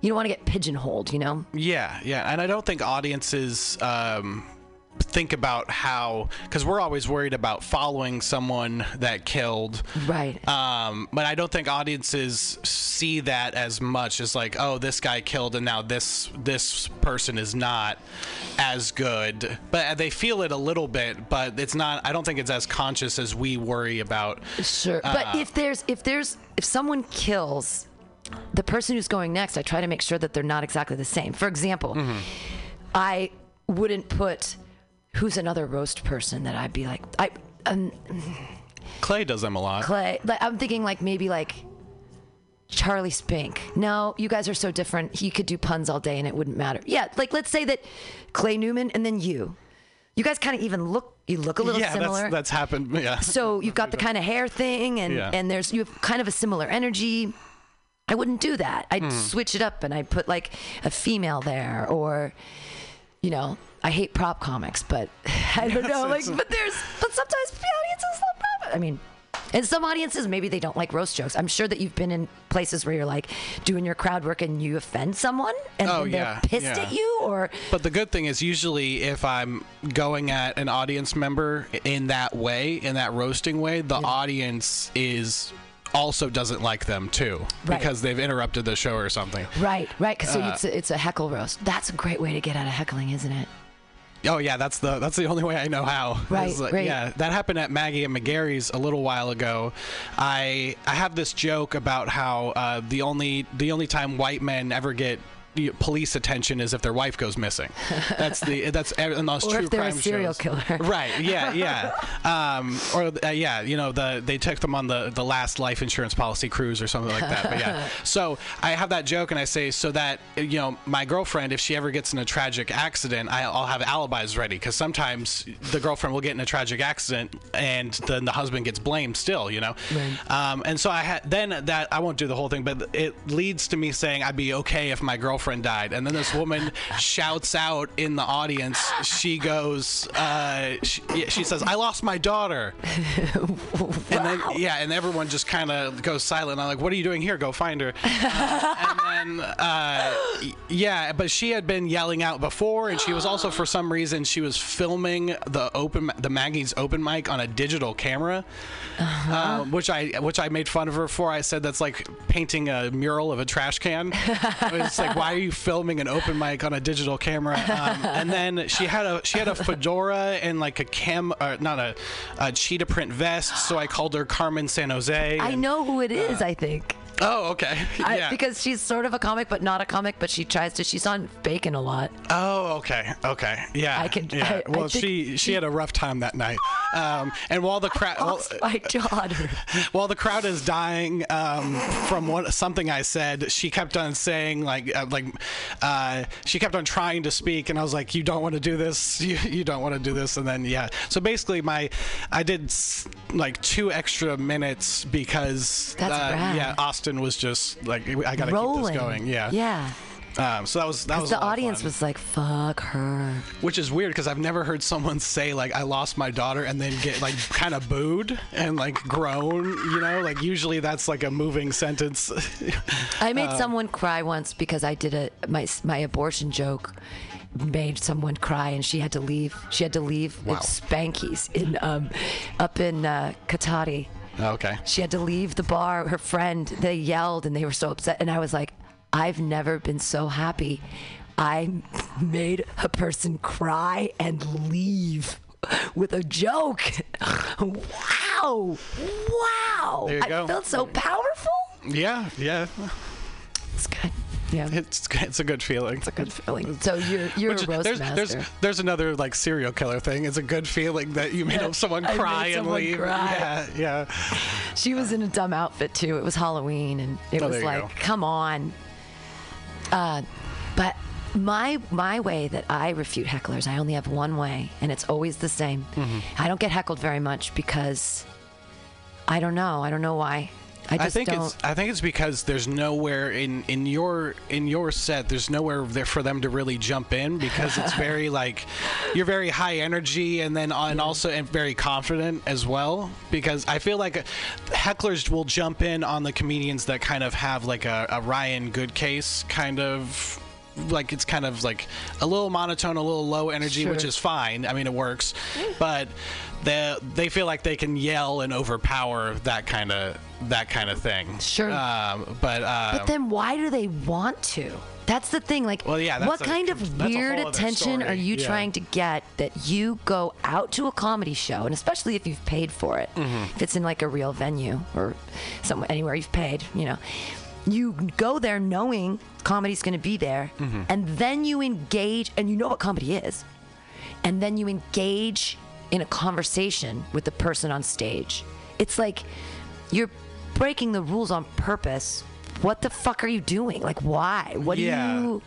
you don't want to get pigeonholed, you know? Yeah, yeah, and I don't think audiences um, think about how because we're always worried about following someone that killed, Right. Um, but I don't think audiences see that as much as like, oh, this guy killed, and now this this person is not as good. But they feel it a little bit, but it's not. I don't think it's as conscious as we worry about. Sure. but if there's if there's if someone kills the person who's going next, I try to make sure that they're not exactly the same. For example, I wouldn't put who's another roast person that I'd be like I um, Clay does them a lot. Clay. Like I'm thinking like maybe like Charlie Spink. No, you guys are so different. He could do puns all day and it wouldn't matter. Yeah, like let's say that Clay Newman and then you. You guys kind of even look you look a little yeah, similar. that's that's happened. Yeah. so you've got the kind of hair thing and Yeah. and there's you have kind of a similar energy i wouldn't do that i'd Hmm. switch it up and i'd put like a female there or you know i hate prop comics but i don't know like but there's but sometimes the audiences love prop i mean and some audiences maybe they don't like roast jokes i'm sure that you've been in places where you're like doing your crowd work and you offend someone and Oh, then they're yeah, pissed yeah. at you or But the good thing is usually if I'm going at an audience member in that way, in that roasting way, the audience is also doesn't like them too Right. because they've interrupted the show or something. right right because Uh, so it's, a, it's a heckle roast that's a great way to get out of heckling isn't it Oh yeah, that's the that's the only way I know how. Right, uh, right. Yeah, that happened at Maggie and McGarry's a little while ago. I I have this joke about how uh, the only the only time white men ever get police attention is if their wife goes missing. That's the that's those Or true if they're a crime serial shows. killer. Right. Yeah. Yeah. Um, or uh, yeah, you know the they took them on the the last life insurance policy cruise or something like that. But yeah. So I have that joke and I say so that you know my girlfriend if she ever gets in a tragic accident I'll have alibis ready because sometimes the girlfriend will get in a tragic accident and then the husband gets blamed still. You know. Um, and so I had then that I won't do the whole thing, but it leads to me saying I'd be okay if my girlfriend died, and then this woman shouts out in the audience. She goes, uh, she, she says, "I lost my daughter," and then yeah, and everyone just kind of goes silent. I'm like, "What are you doing here? Go find her." Uh, and then uh, yeah, but she had been yelling out before, and she was also for some reason she was filming the open the Maggie's open mic on a digital camera uh, which I which I made fun of her for. I said that's like painting a mural of a trash can. it's like why are you filming an open mic on a digital camera? Um, and then she had a she had a fedora and like a cam, uh, not a, a cheetah print vest. So I called her Carmen San Jose. I and- know who it is. I think Oh, okay. I, because she's sort of a comic, but not a comic. But she tries to. She's on Bacon a lot. Oh, okay, okay, yeah. I could- Yeah. I- I well, think she she had a rough time that night. Um, and while the crowd. My daughter. While the crowd is dying um, from what something I said, she kept on saying like uh, like uh, she kept on trying to speak, and I was like, "You don't want to do this. You, you don't want to do this." And then yeah, so basically, my I did like two extra minutes because That's uh, yeah, Austin was just like I gotta Rolling. keep this going. Yeah. Yeah. Um, so that was that was The audience was like, "Fuck her." Which is weird because I've never heard someone say like I lost my daughter and then get like kind of booed and like groan. You know, like usually that's like a moving sentence. I made someone cry once because I did a my my abortion joke made someone cry and she had to leave. She had to leave Wow. at Spanky's in um up in uh, Cotati. Oh, okay. She had to leave the bar. Her friend, they yelled and they were so upset. And I was like, I've never been so happy. I made a person cry and leave with a joke. wow. Wow. There you I go. felt so powerful. Yeah, yeah. It's good. Yeah. It's it's a good feeling. It's a good feeling. So you're you're Which- a roast there's, master. there's there's another like serial killer thing. It's a good feeling that you made Yeah, someone I made cry and leave. cry. Yeah, yeah. She was in a dumb outfit too. It was Halloween, and it Oh, was like, go. come on. Uh, but my my way that I refute hecklers, I only have one way, and it's always the same. Mm-hmm. I don't get heckled very much because I don't know. I don't know why. I just I think don't. it's I think it's because there's nowhere in in your in your set there's nowhere there for them to really jump in because it's very like you're very high energy and then and also and very confident as well because I feel like hecklers will jump in on the comedians that kind of have like a, a Ryan Goodcase kind of like it's kind of like a little monotone, a little low energy, which is fine. I mean, it works, but they they feel like they can yell and overpower that kind of that kind of thing. Sure. Um, but uh, But then why do they want to? That's the thing. Like, Well, yeah, what a- kind of weird attention are you Yeah. trying to get that you go out to a comedy show, and especially if you've paid for it, Mm-hmm. if it's in like a real venue or somewhere anywhere you've paid, you know, you go there knowing comedy's going to be there, Mm-hmm. and then you engage, and you know what comedy is, and then you engage in a conversation with the person on stage. It's like you're breaking the rules on purpose. What the fuck are you doing? Like, why? What Yeah. do you?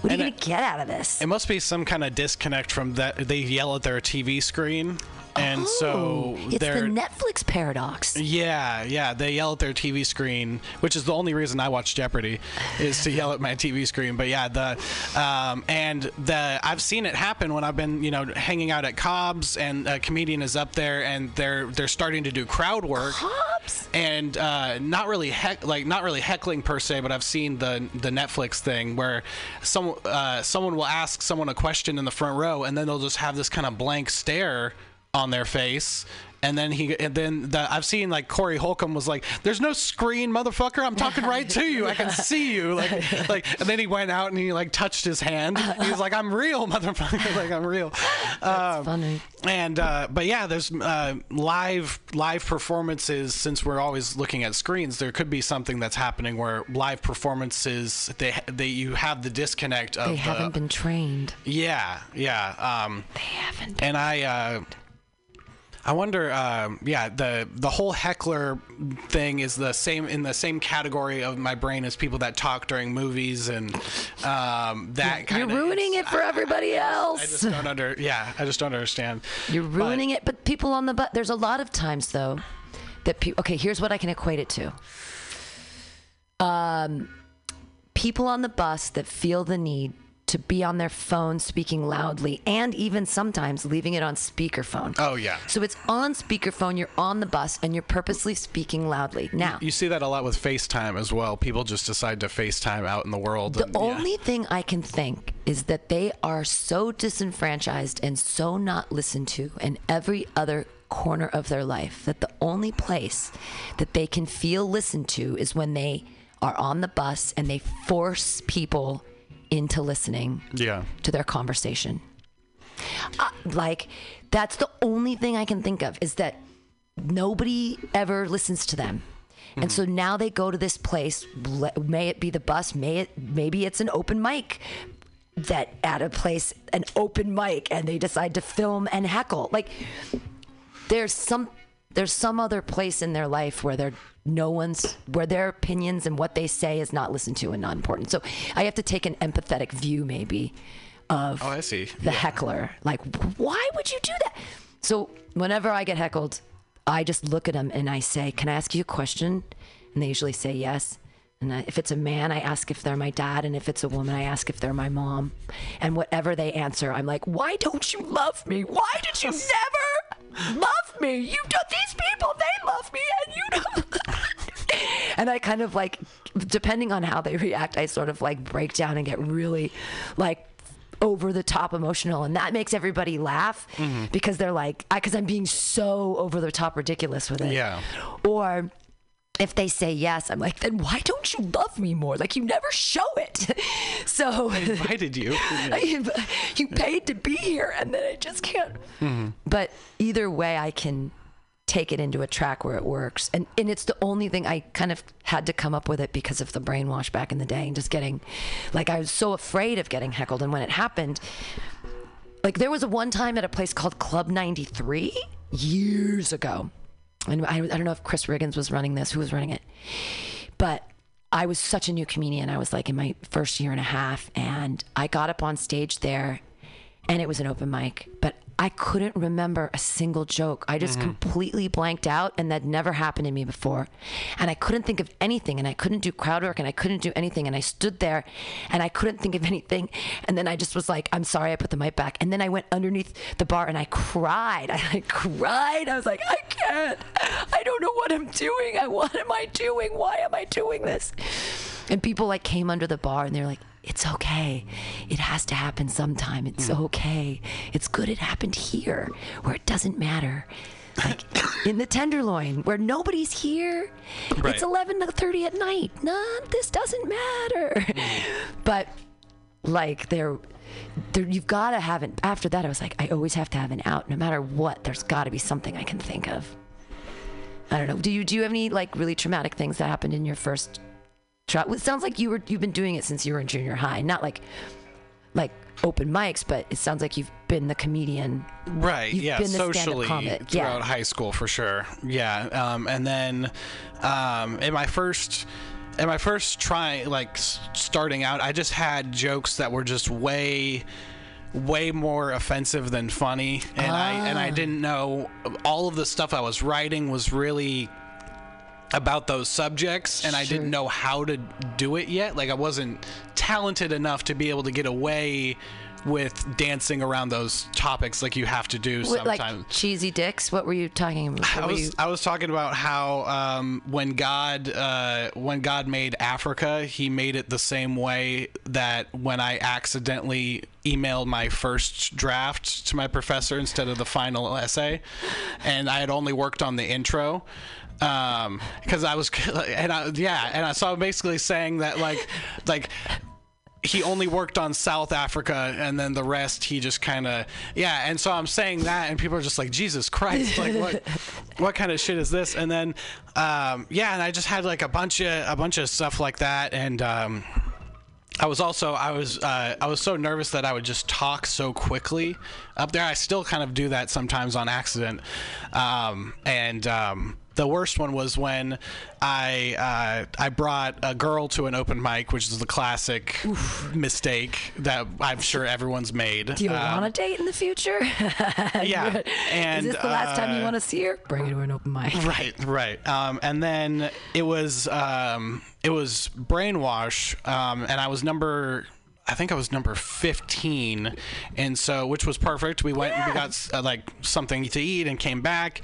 What are And you gonna get out of this? it must be some kind of disconnect from that. They yell at their TV screen, and so Oh, it's the Netflix paradox. Yeah, yeah, they yell at their TV screen, which is the only reason I watch Jeopardy, is to yell at my TV screen. But yeah, the um, and the I've seen it happen when I've been you know hanging out at Cobb's and a comedian is up there and they're they're starting to do crowd work. Cobb's? And uh, not really heck, like not really heckling per se, but I've seen the the Netflix thing where some uh, someone will ask someone a question in the front row, and then they'll just have this kind of blank stare on their face. And then he, and then the, I've seen like Corey Holcomb was like, "There's no screen, motherfucker. I'm talking right to you. I can see you." Like, like, and then he went out and he like touched his hand. He was like, "I'm real, motherfucker. like, I'm real." Um, funny. And uh, but yeah, there's uh, live live performances. Since we're always looking at screens, there could be something that's happening where live performances they they you have the disconnect of They haven't been trained. yeah yeah. Um, They haven't. Been. and I uh, I wonder um, yeah the the whole heckler thing is the same in the same category of my brain as people that talk during movies and um, that kind of You're ruining it for everybody I else. I just don't under yeah I just don't understand. You're ruining it. But people on the bus, there's a lot of times though that people. Okay, here's what I can equate it to. Um, people on the bus that feel the need to be on their phone speaking loudly and even sometimes leaving it on speakerphone. Oh yeah. So it's on speakerphone, you're on the bus, and you're purposely speaking loudly. Now, You see that a lot with FaceTime as well. People just decide to FaceTime out in the world. The and, yeah. only thing I can think is that they are so disenfranchised and so not listened to in every other corner of their life that the only place that they can feel listened to is when they are on the bus and they force people into listening Yeah. to their conversation. Uh, like, that's the only thing I can think of is that nobody ever listens to them. And so now they go to this place. May it be the bus, may it maybe it's an open mic that at a place an open mic, and they decide to film and heckle. Like there's some there's some other place in their life where they're no one's where their opinions and what they say is not listened to and not important. So I have to take an empathetic view maybe of Oh, I see. the heckler. Like, why would you do that? So whenever I get heckled, I just look at them and I say, "Can I ask you a question?" And they usually say yes. And if it's a man, I ask if they're my dad, and if it's a woman, I ask if they're my mom. And whatever they answer, I'm like, "Why don't you love me? Why did you never love me? You do these people, they love me, and you don't." and I kind of like, depending on how they react, I sort of like break down and get really like over the top emotional and that makes everybody laugh Mm-hmm. because they're like because i'm being so over the top ridiculous with it Yeah. or if they say yes i'm like then why don't you love me more? Like you never show it. So invited you. you paid to be here and then i just can't. Mm-hmm. But either way i can take it into a track where it works. And and it's the only thing i kind of had to come up with it because of the brainwash back in the day and just getting like i was so afraid of getting heckled. And when it happened like there was a one time at a place called club 93 years ago and I, I don't know if chris riggins was running this who was running it but I was such a new comedian. I was like in my first year and a half, and I got up on stage there, and it was an open mic. But I couldn't remember a single joke. I just mm-hmm. completely blanked out, and that never happened to me before. And I couldn't think of anything, and I couldn't do crowd work, and I couldn't do anything. And I stood there, and I couldn't think of anything. And then I just was like, "I'm sorry, I put the mic back." And then I went underneath the bar, and I cried. I like, cried. I was like, "I can't. I don't know what I'm doing. I, what am I doing? Why am I doing this?" And people like came under the bar, and they're like it's okay. It has to happen sometime. It's hmm. okay. It's good it happened here where it doesn't matter. Like in the tenderloin where nobody's here. Right. It's 11 to 30 at night. None this doesn't matter. Hmm. But like there there you've got to have it after that I was like I always have to have an out no matter what. There's got to be something I can think of. I don't know. Do you do you have any like really traumatic things that happened in your first It sounds like you were you've been doing it since you were in junior high, not like like open mics, but it sounds like you've been the comedian. right You've yeah socially throughout yeah. high school for sure yeah um, and then um, in my first in my first try like starting out i just had jokes that were just way way more offensive than funny and i and i Ah. didn't know all of the stuff i was writing was really about those subjects and I didn't know how to do it yet. Like I wasn't talented enough to be able to get away with dancing around those topics like you have to do What, like sometimes. cheesy dicks. What were you talking about? I was you- I was talking about how um, when God uh, when God made Africa, He made it the same way that when I accidentally emailed my first draft to my professor instead of the final essay, and I had only worked on the intro. Um, because I was, and I, yeah, and I saw basically saying that like, like he only worked on South Africa and then the rest he just kind of yeah and so I'm saying that and people are just like Jesus Christ like what what kind of shit is this and then um, yeah and I just had like a bunch of a bunch of stuff like that and um, I was also I was uh, I was so nervous that I would just talk so quickly up there. I still kind of do that sometimes on accident, um, and um, the worst one was when I uh, I brought a girl to an open mic, which is the classic mistake that I'm sure everyone's made. Do you Um, want to date in the future? yeah, and Is this the last time you uh, want to see her? Bring her to an open mic. Right, right. Um, and then it was um, it was brainwash, um, and I was number. I think I was number 15, and so which was perfect. We went and we got uh, like something to eat and came back,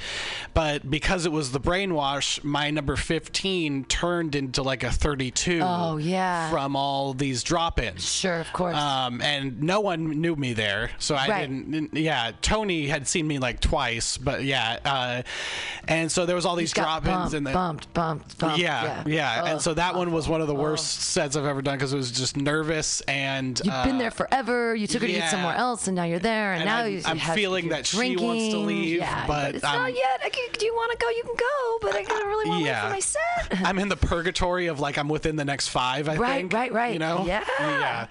but because it was the brainwash, my number 15 turned into like a 32. Oh, yeah. From all these drop-ins. Sure, of course. Um, and no one knew me there, so I Right. didn't. Yeah, Tony had seen me like twice, but yeah, uh, and so there was all these drop-ins bumped, and the. bumped, bumped, bumped. yeah, yeah, and so that one was one of the worst sets I've ever done because it was just nervous and You've uh, been there forever. You took her to eat somewhere else, and now you're there, and, And now I'm- you I'm have- feeling that she wants to leave, yeah, but it's I'm- not yet. I can, do you want to go? You can go, but I don't really want to Yeah. wait for my set. I'm in the purgatory of like I'm within the next five. I Right, think. right, right. You know. Yeah. Yeah.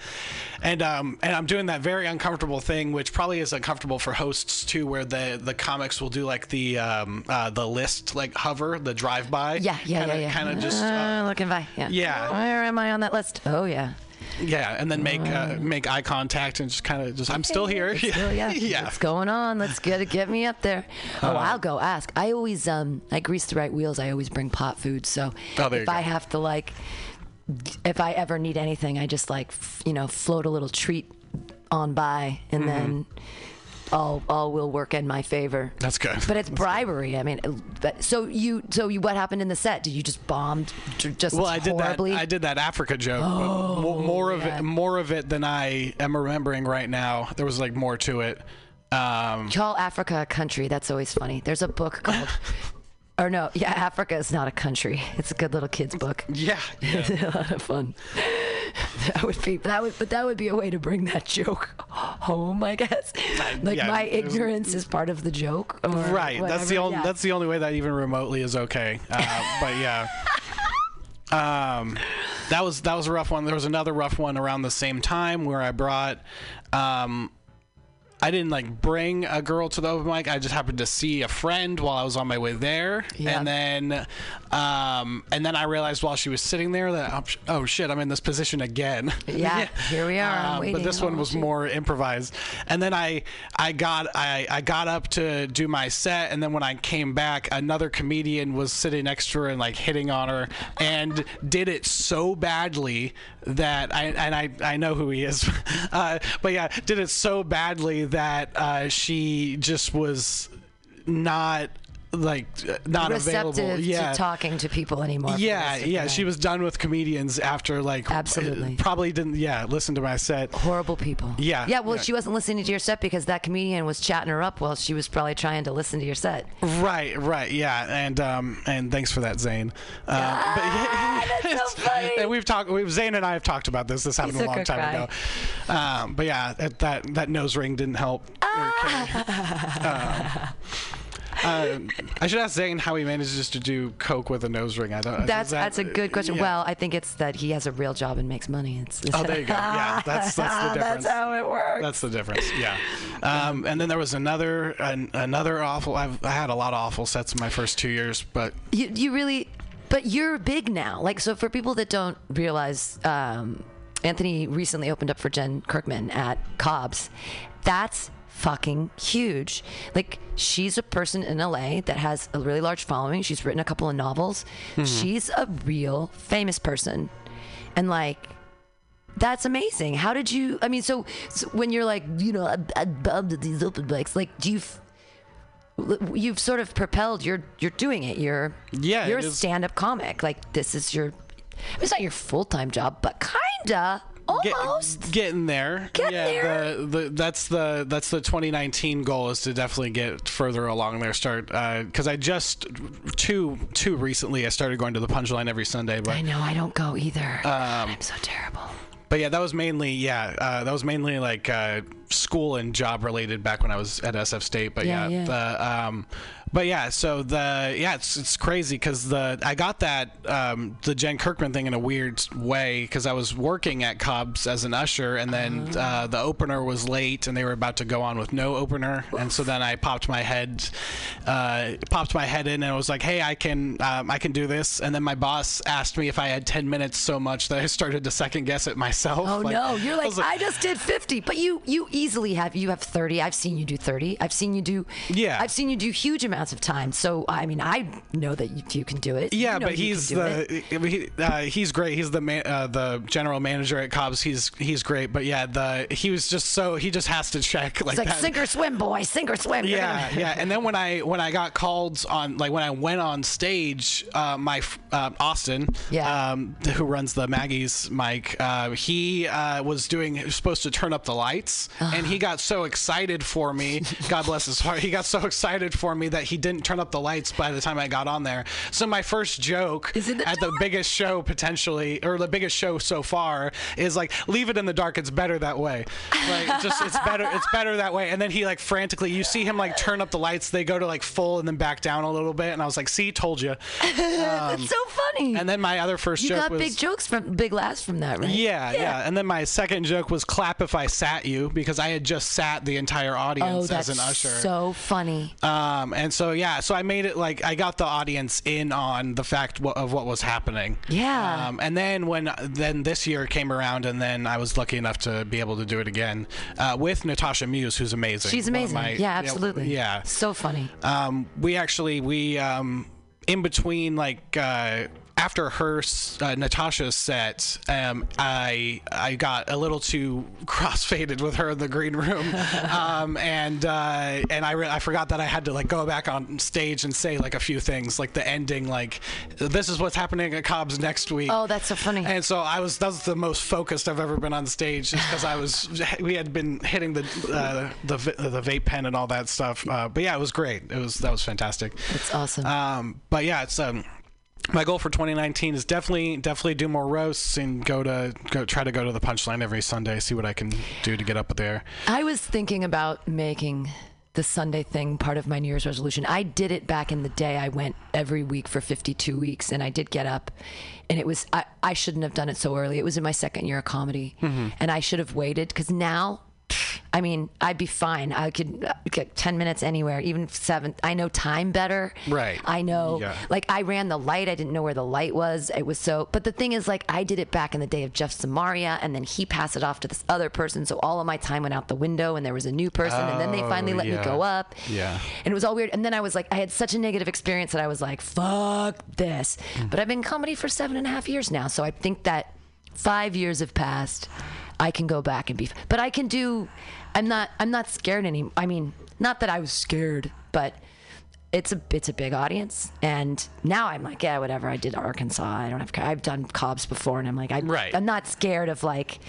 And um and I'm doing that very uncomfortable thing, which probably is uncomfortable for hosts too, where the the comics will do like the um uh the list like hover the drive by. Yeah, yeah, kinda, yeah, yeah. Kind of just. Uh, Uh, looking by. Yeah. Yeah. Where am I on that list? Oh yeah. Yeah, and then make uh, make eye contact and just kind of just I'm still here. Still, yeah. yeah. What's going on? Let's get it. Get me up there. Oh, Uh, I'll go ask. I always um I grease the right wheels. I always bring pot food. So Oh, if I have to like, if I ever need anything, I just like f- you know float a little treat on by, and Mm-hmm. then all all will work in my favor. That's good. But it's bribery. I mean, but, so you so you what happened in the set? Did you just bombed just Well, I did horribly? that. I did that Africa joke. but mo- more of yeah. it, more of it than I am remembering right now. There was like more to it. Um, Call Africa a country. That's always funny. There's a book called, or no, yeah, Africa is not a country. It's a good little kids book. yeah, yeah. a lot of fun. That would be that would, but that would be a way to bring that joke home, I guess. Like yeah, my ignorance is part of the joke, right. That's the only. yeah. That's the only way that even remotely is okay. Uh, but yeah. Um, that was that was a rough one. There was another rough one around the same time where I brought. Um, I didn't like bring a girl to the open mic. I just happened to see a friend while I was on my way there, Yeah. and then, um, and then I realized while she was sitting there that oh, oh shit, I'm in this position again. Yeah, here we are. Um, but this one was more improvised. And then I, I got, I, I got up to do my set, and then when I came back, another comedian was sitting next to her and like hitting on her, and did it so badly that I, and I, I know who he is, uh, but yeah, did it so badly that uh, she just was not like not receptive available. Yeah. to talking to people anymore. yeah, rest of the yeah, she was done with comedians after like Absolutely. probably didn't yeah listen to my set. horrible people. Yeah, Yeah. Well, yeah. she wasn't listening to your set because that comedian was chatting her up while she was probably trying to listen to your set. Right, right, yeah, and um, and thanks for that, Zane. Uh, Ah, that's so funny. and we've talked. We've Zane and I have talked about this. This happened a long time cry. ago. Um, but yeah, that, that that nose ring didn't help. Ah. Um, uh, I should ask Zane how he manages to do coke with a nose ring. I don't. That's that- that's a good question. yeah. Well, I think it's that he has a real job and makes money. It's, it's Oh, there you go. Yeah, that's that's the difference. That's how it works. That's the difference. Yeah. Um, and then there was another an, another awful. I've I had a lot of awful sets in my first two years, but you, you really but you're big now like so for people that don't realize um, anthony recently opened up for jen kirkman at cobb's that's fucking huge like she's a person in la that has a really large following she's written a couple of novels hmm. she's a real famous person and like that's amazing. How did you? I mean, so, so when you're like, you know, I'm, I'm bummed at these open mics, like, do you? You've sort of propelled. You're you're doing it. You're Yeah, You're a stand-up comic. Like this is your. It's not your full-time job, but kinda, get- almost. getting there. Getting yeah, there. The, the that's the that's the 2019 goal is to definitely get further along there. Start because I just too too recently I started going to the Punchline every Sunday, but I know. I don't go either. Um, I'm so terrible. But yeah, that was mainly yeah, uh, that was mainly like uh, school and job related back when I was at SF State. But Yeah, yeah, yeah. the um, but yeah, so the yeah, it's it's crazy because the I got that um, the Jen Kirkman thing in a weird way because I was working at Cobb's as an usher and then Oh. uh, the opener was late and they were about to go on with no opener and so then I popped my head uh, popped my head in and I was like, hey, I can um, I can do this and then my boss asked me if I had 10 minutes so much that I started to second guess it myself. Oh Like, no, you're I like, I just did 50, but you you easily have you have 30. I've seen you do 30. I've seen you do Yeah. I've seen you do huge amounts of time. So I mean, I know that you, you can do it. Yeah, You know but he's can do it. the he, uh, he's great. He's the man, uh, the general manager at Cobb's. He's he's great. But yeah, the he was just so he just has to check like It's like that. sink or swim, boy, sink or swim. Yeah, yeah. And then when I when I got called on like when I went on stage, uh, my uh, Austin, Yeah. um, who runs the Maggie's mic, uh, he uh, was doing he was supposed to turn up the lights, and he got so excited for me. God bless his heart. He got so excited for me that he didn't turn up the lights by the time I got on there. So my first joke the at the biggest show potentially, or the biggest show so far, is like leave it in the dark. It's better that way. Like just it's better. It's better that way. And then he like frantically, you see him like turn up the lights. They go to like full and then back down a little bit. And I was like, see, told you. That's so funny. And then my other first you joke got was. big jokes from big laughs from that, right? yeah, yeah, And then my second joke was clap if I sat you because I had just sat the entire Oh, audience that's as an usher. so funny. Um, and so yeah, so I made it like I got the audience in on the fact of what was happening. Yeah. Um, and then when then this year came around, and then I was lucky enough to be able to do it again uh, with Natasha Muse, who's amazing. She's amazing. my- yeah, absolutely. Yeah. So funny. Um, we actually we um, in between like uh, after her uh, Natasha's set, um, I I got a little too crossfaded with her in the green room, um, and uh, and I re- I forgot that I had to like go back on stage and say like a few things like the ending like this is what's happening at Cobb's next week. Oh, that's so funny. And so I was that was the most focused I've ever been on stage because I was we had been hitting the uh, the the vape pen and all that stuff. Uh, but yeah, it was great. It was that was fantastic. It's awesome. Um, but yeah, it's um, my goal for 2019 is definitely definitely do more roasts and go to go try to go to the punchline every Sunday. See what I can do to get up there. I was thinking about making the Sunday thing part of my New Year's resolution. I did it back in the day. I went every week for 52 weeks and I did get up and it was, I, I shouldn't have done it so early. It was in my second year of comedy mm-hmm. and I should have waited because now I mean, I'd be fine. I could uh, get 10 minutes anywhere, even seven. I know time better. Right. I know, Yeah. like, I ran the light. I didn't know where the light was. It was so, but the thing is, like, I did it back in the day of Jeff Samaria, and then he passed it off to this other person. So all of my time went out the window, and there was a new person, and then they finally Oh, let me go up. Yeah. And it was all weird. And then I was like, I had such a negative experience that I was like, fuck this. Mm. But I've been in comedy for seven and a half years now. So I think that five years have passed. I can go back and be, but I can do, I'm not, I'm not scared anymore. I mean, not that I was scared, but it's a, it's a big audience. And now I'm like, yeah, whatever. I did Arkansas. I don't have, I've done Cobb's before. And I'm like, I, Right. I'm not scared of like,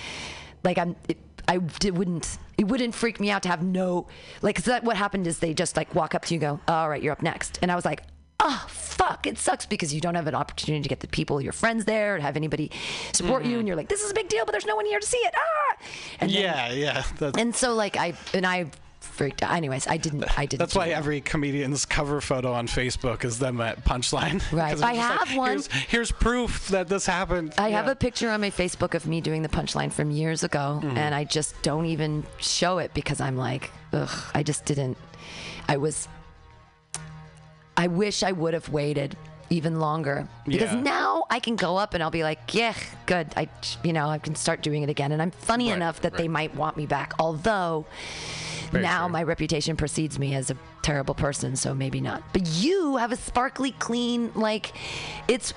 like I'm, it, I wouldn't, it wouldn't freak me out to have no, like, 'cause that what happened is they just like walk up to you and go, all right, you're up next. And I was like, oh, fuck, it sucks because you don't have an opportunity to get the people, your friends there, to have anybody support you. And you're like, this is a big deal, but there's no one here to see it. Ah! And then- Yeah, yeah. That's, and so like I, and I freaked out. Anyways, I didn't, I didn't. that's why every comedian's cover photo on Facebook is them at Punchline. Right. I just like, have one. Here's, here's proof that this happened. I have a picture on my Facebook of me doing the punchline from years ago, Mm-hmm. and I just don't even show it because I'm like, ugh, I just didn't. I was. I wish I would have waited even longer because Yeah. now I can go up and I'll be like, yeah, good. I, you know, I can start doing it again, and I'm funny Right, enough that they might want me back. Although Very now true. my reputation precedes me as a terrible person, so maybe not. But you have a sparkly, clean, like, it's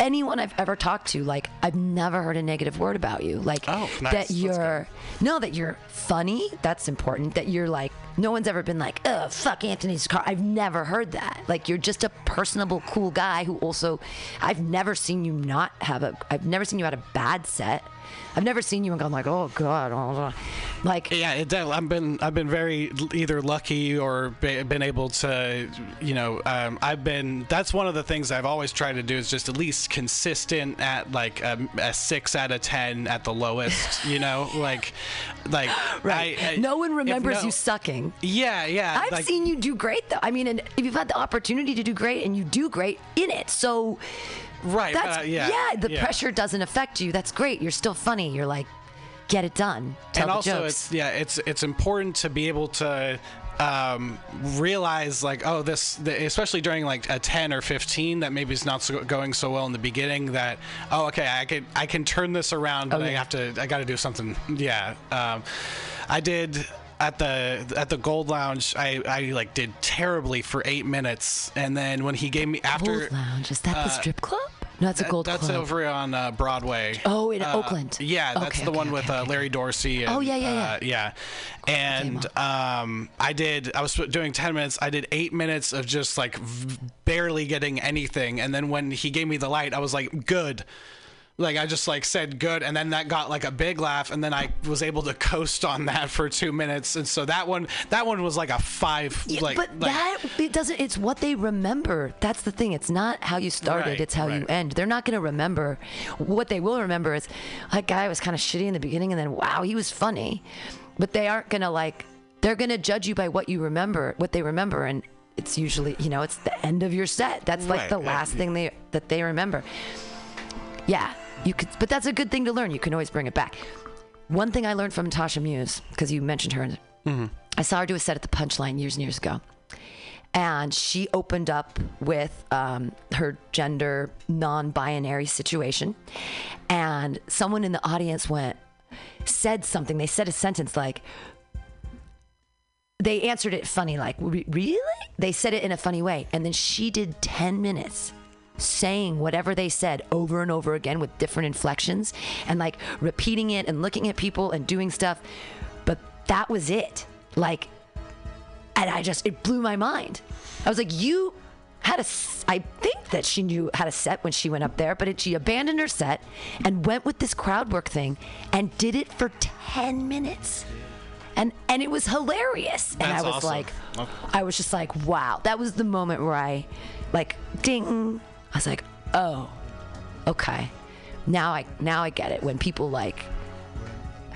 anyone I've ever talked to, like, I've never heard a negative word about you. Like, Oh, nice. that you're, no, that you're funny. That's important. That you're like, no one's ever been like, oh, fuck Anthony's car. I've never heard that. Like, you're just a personable, cool guy who also, I've never seen you not have a, I've never seen you had a bad set. I've never seen you and gone like, oh god, oh, oh." like Yeah, it, I've been I've been very either lucky or be, been able to, you know, um, I've been. That's one of the things I've always tried to do is just at least consistent at like a, a six out of ten at the lowest. You know, like, like Right. I, I- no one remembers no- you sucking. Yeah, yeah. I've like, seen you do great though. I mean, and if you've had the opportunity to do great and you do great in it, so Right. that's uh, yeah. the pressure doesn't affect you. That's great. You're still funny. You're like, get it done. Tell and also jokes. it's yeah it's it's important to be able to um, realize like oh this the, especially during like a 10 or 15 that maybe it's not so, going so well in the beginning that oh okay i can i can turn this around but Oh, i have to i got to do something yeah um, i did at the at the gold lounge i i like did terribly for eight minutes and then when he gave me after Gold Lounge. Is that the uh, strip club? No, it's a gold Lounge. that's club. over on uh, Broadway. Oh, in Uh, Oakland. Yeah, that's Okay, the okay, one okay, with uh. Larry Dorsey. And, Oh, yeah, yeah, yeah. Uh, yeah. And um, I did. I was doing ten minutes. I did eight minutes of just like v- barely getting anything, and then when he gave me the light, I was like, good. Like I just like said good, and then that got like a big laugh, and then I was able to coast on that for two minutes, and so that one, that one was like a five. Yeah, like, but like, that it doesn't. It's what they remember. That's the thing. It's not how you started. Right, it's how you end. They're not going to remember. What they will remember is that guy was kind of shitty in the beginning, and then wow, he was funny. But they aren't going to like. They're going to judge you by what you remember, what they remember, and it's usually you know it's the end of your set. That's like Right, the right. last thing they that they remember. Yeah, you could, but that's a good thing to learn. You can always bring it back. One thing I learned from Tasha Muse, because you mentioned her, I saw her do a set at the Punchline years and years ago, and she opened up with um, her gender non-binary situation, and someone in the audience went, said something. They said a sentence like, they answered it funny, like, really? They said it in a funny way. And then she did 10 minutes saying whatever they said over and over again with different inflections and like repeating it and looking at people and doing stuff. But that was it. Like, and I just, it blew my mind. I was like, you had a, I think that she knew how to set when she went up there, but it, she abandoned her set and went with this crowd work thing and did it for 10 minutes and and it was hilarious and i That's was awesome. like i was just like wow that was the moment where i like ding i was like oh okay now i now i get it when people like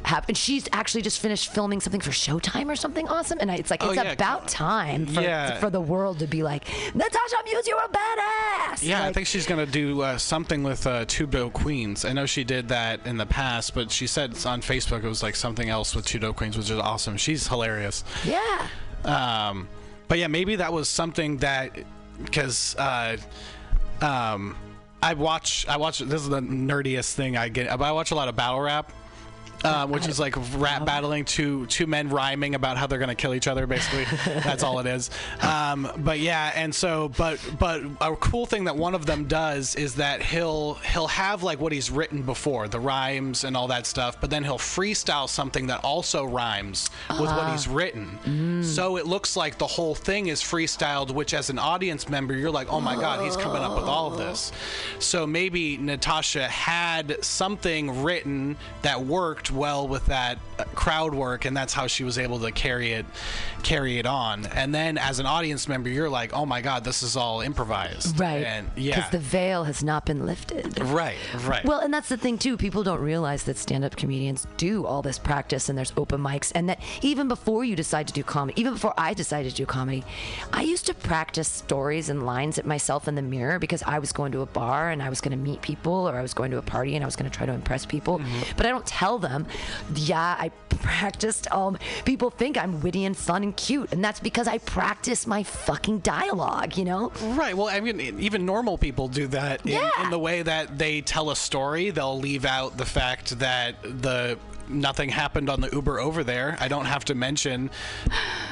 have, and she's actually just finished filming something for Showtime or something awesome. And I, it's like Oh, it's yeah. about time for, Yeah. for the world to be like Natasha Muse, you're a badass. Yeah, I think she's gonna do uh, something with uh, Two Dope Queens. I know she did that in the past, but she said on Facebook it was like something else with Two Dope Queens, which is awesome. She's hilarious. yeah. Um, but yeah, maybe that was something that because uh, um, I watch I watch this is the nerdiest thing I get. I watch a lot of battle rap. Uh, which is like rap battling two two men rhyming about how they're gonna kill each other basically. That's all it is. Um, but yeah and so but but a cool thing that one of them does is that he'll he'll have like what he's written before the rhymes and all that stuff but then he'll freestyle something that also rhymes with what he's written. So it looks like the whole thing is freestyled which as an audience member you're like oh my god he's coming up with all of this. So maybe natasha had something written that worked well with that crowd work and that's how she was able to carry it carry it on and then as an audience member you're like oh my god this is all improvised Right. and Because the veil has not been lifted. right right Well, and that's the thing too. People don't realize that stand-up comedians do all this practice, and there's open mics, and that even before you decide to do comedy, even before I decided to do comedy, I used to practice stories and lines at myself in the mirror because I was going to a bar and I was going to meet people, or I was going to a party and I was going to try to impress people. Mm-hmm. But I don't tell them, yeah, I practiced. Um, people think I'm witty and fun and cute, and that's because I practice my fucking dialogue. You know? Right. Well, I mean, even normal people do that in, Yeah. in the way that they tell a story. They'll leave out the fact that the nothing happened on the Uber over there. I don't have to mention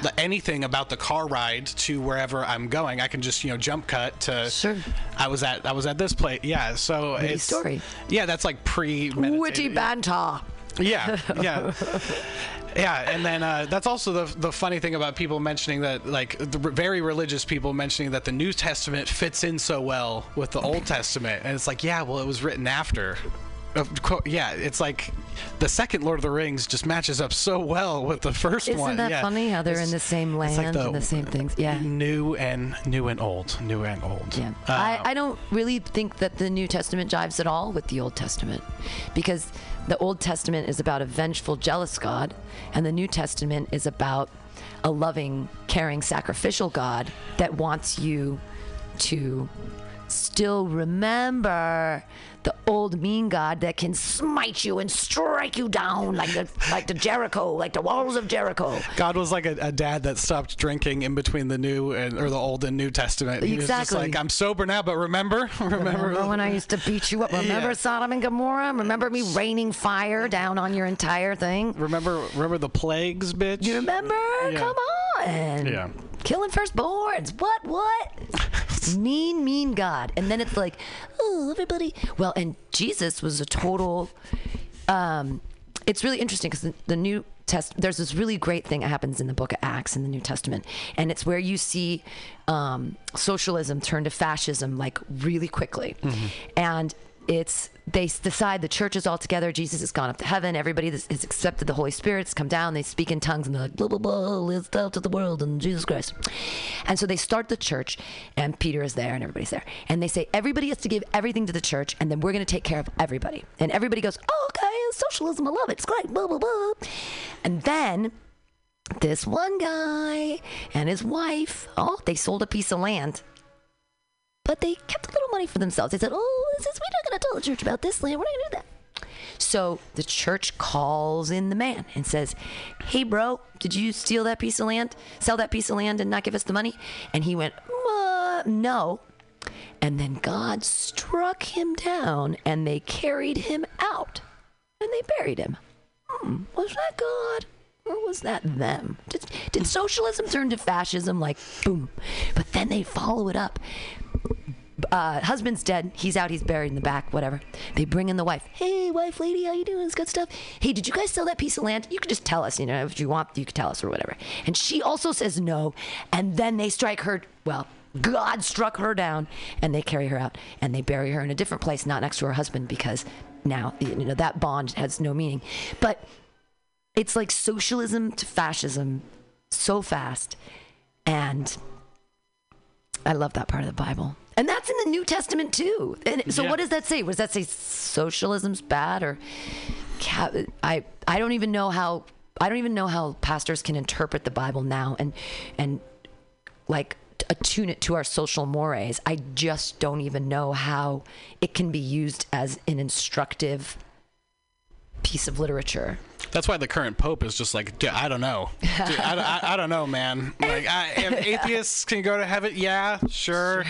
the, anything about the car ride to wherever I'm going. I can just you know jump cut to. Sure. I was at I was at this place. Yeah. So Witty it's story. Yeah, that's like pre. Witty banter. Yeah, yeah, yeah, yeah. and then uh, that's also the the funny thing about people mentioning that, like the very religious people mentioning that the New Testament fits in so well with the Old Testament, and it's like, yeah, well, it was written after. Of Yeah, it's like the second Lord of the Rings just matches up so well with the 1st Isn't one. that yeah. funny how they're in the same it's land and the same things? Yeah. new and new and old, new and old. Yeah. Uh, I, I don't really think that the New Testament jives at all with the Old Testament because the Old Testament is about a vengeful, jealous God, and the New Testament is about a loving, caring, sacrificial God that wants you to still remember the old mean God that can smite you and strike you down like the like the Jericho, like the walls of Jericho. God was like a, a dad that stopped drinking in between the New and or the Old and New Testament. He was just Exactly. like, I'm sober now, but remember, remember, Remember when I used to beat you up? Remember Yeah. Sodom and Gomorrah? Remember me raining fire down on your entire thing? remember, remember the plagues, bitch. You remember? Yeah. Come on. Yeah. Killing firstborns. What? What? mean, mean God. And then it's like, oh, everybody. Well, and Jesus was a total. Um, it's really interesting because the, the New Test there's this really great thing that happens in the Book of Acts in the New Testament, and it's where you see um, socialism turn to fascism like really quickly, and it's they decide the church is all together. Jesus has gone up to heaven. Everybody has accepted the Holy Spirit's come down. They speak in tongues and they're like blah blah blah. Let's tell to the world and Jesus Christ. And so they start the church, and Peter is there and everybody's there, and they say everybody has to give everything to the church, and then we're going to take care of everybody. And everybody goes, oh, okay, socialism, I love it. It's great. Blah blah blah. And then this one guy and his wife, oh, they sold a piece of land but they kept a little money for themselves. They said, "Oh, this is we're not going to tell the church about this land. We're not going to do that." So the church calls in the man and says, "Hey, bro, did you steal that piece of land? Sell that piece of land and not give us the money?" And he went, "No." And then God struck him down, and they carried him out, and they buried him. Hmm, was that God? Or was that them? Did, did socialism turn to fascism? Like, boom. But then they follow it up uh, husband's dead. He's out. He's buried in the back. Whatever. They bring in the wife. Hey, wife, lady, how you doing? It's good stuff. Hey, did you guys sell that piece of land? You could just tell us. You know, if you want, you could tell us or whatever. And she also says no. And then they strike her. Well, God struck her down, and they carry her out, and they bury her in a different place, not next to her husband, because now you know that bond has no meaning. But it's like socialism to fascism so fast, and I love that part of the Bible. And that's in the New Testament too. And so Yeah. what does that say? Was that say socialism's bad or I I don't even know how I don't even know how pastors can interpret the Bible now and and like attune it to our social mores. I just don't even know how it can be used as an instructive piece of literature. That's why the current pope is just like, "Dude, I don't know. Dude, I, I, I don't know, man. Like, I, if atheists can go to heaven, yeah, sure,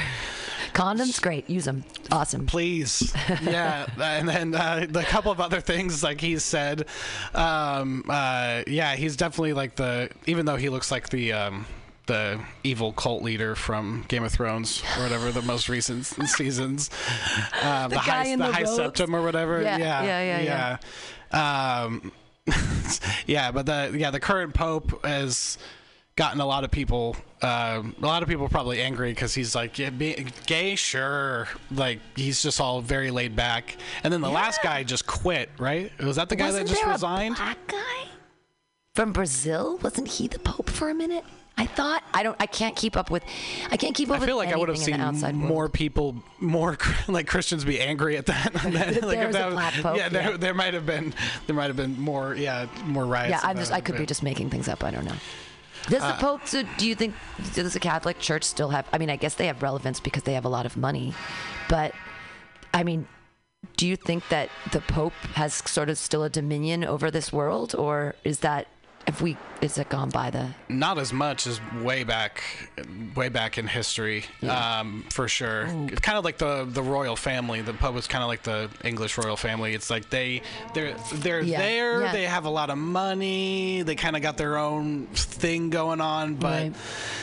Condoms, great, use them, awesome. please, yeah. And then uh, the couple of other things, like he said, um, uh, yeah, he's definitely like the, even though he looks like the. Um, the evil cult leader from Game of Thrones, or whatever the most recent seasons, um, the, guy high, in the the high Septon or whatever. Yeah, yeah, yeah, yeah, yeah. Um, yeah, but the yeah the current pope has gotten a lot of people. Um, a lot of people probably angry because he's like, yeah, be, gay, sure. Like he's just all very laid back. And then the last guy just quit, right? Was that the guy Wasn't that just resigned? Black guy from Brazil? Wasn't he the Pope for a minute? I thought I don't. I can't keep up with. I can't keep up I with. feel like I would have seen outside more world. people, more like Christians, be angry at that. than- like There's a black pope, yeah, there, yeah. there might have been, there might have been more, yeah, more riots. Yeah, I'm just. I could be just making things up. I don't know. Does Uh, the Pope? So do you think? Does the Catholic Church still have? I mean, I guess they have relevance because they have a lot of money, but I mean, do you think that the Pope has sort of still a dominion over this world, or is that? Have we? Is it gone by the? not as much as way back way back in history um, for sure it's kind of like the the royal family the pope is kind of like the english royal family it's like they they're they're Yeah, there yeah. they have a lot of money they kind of got their own thing going on but Right.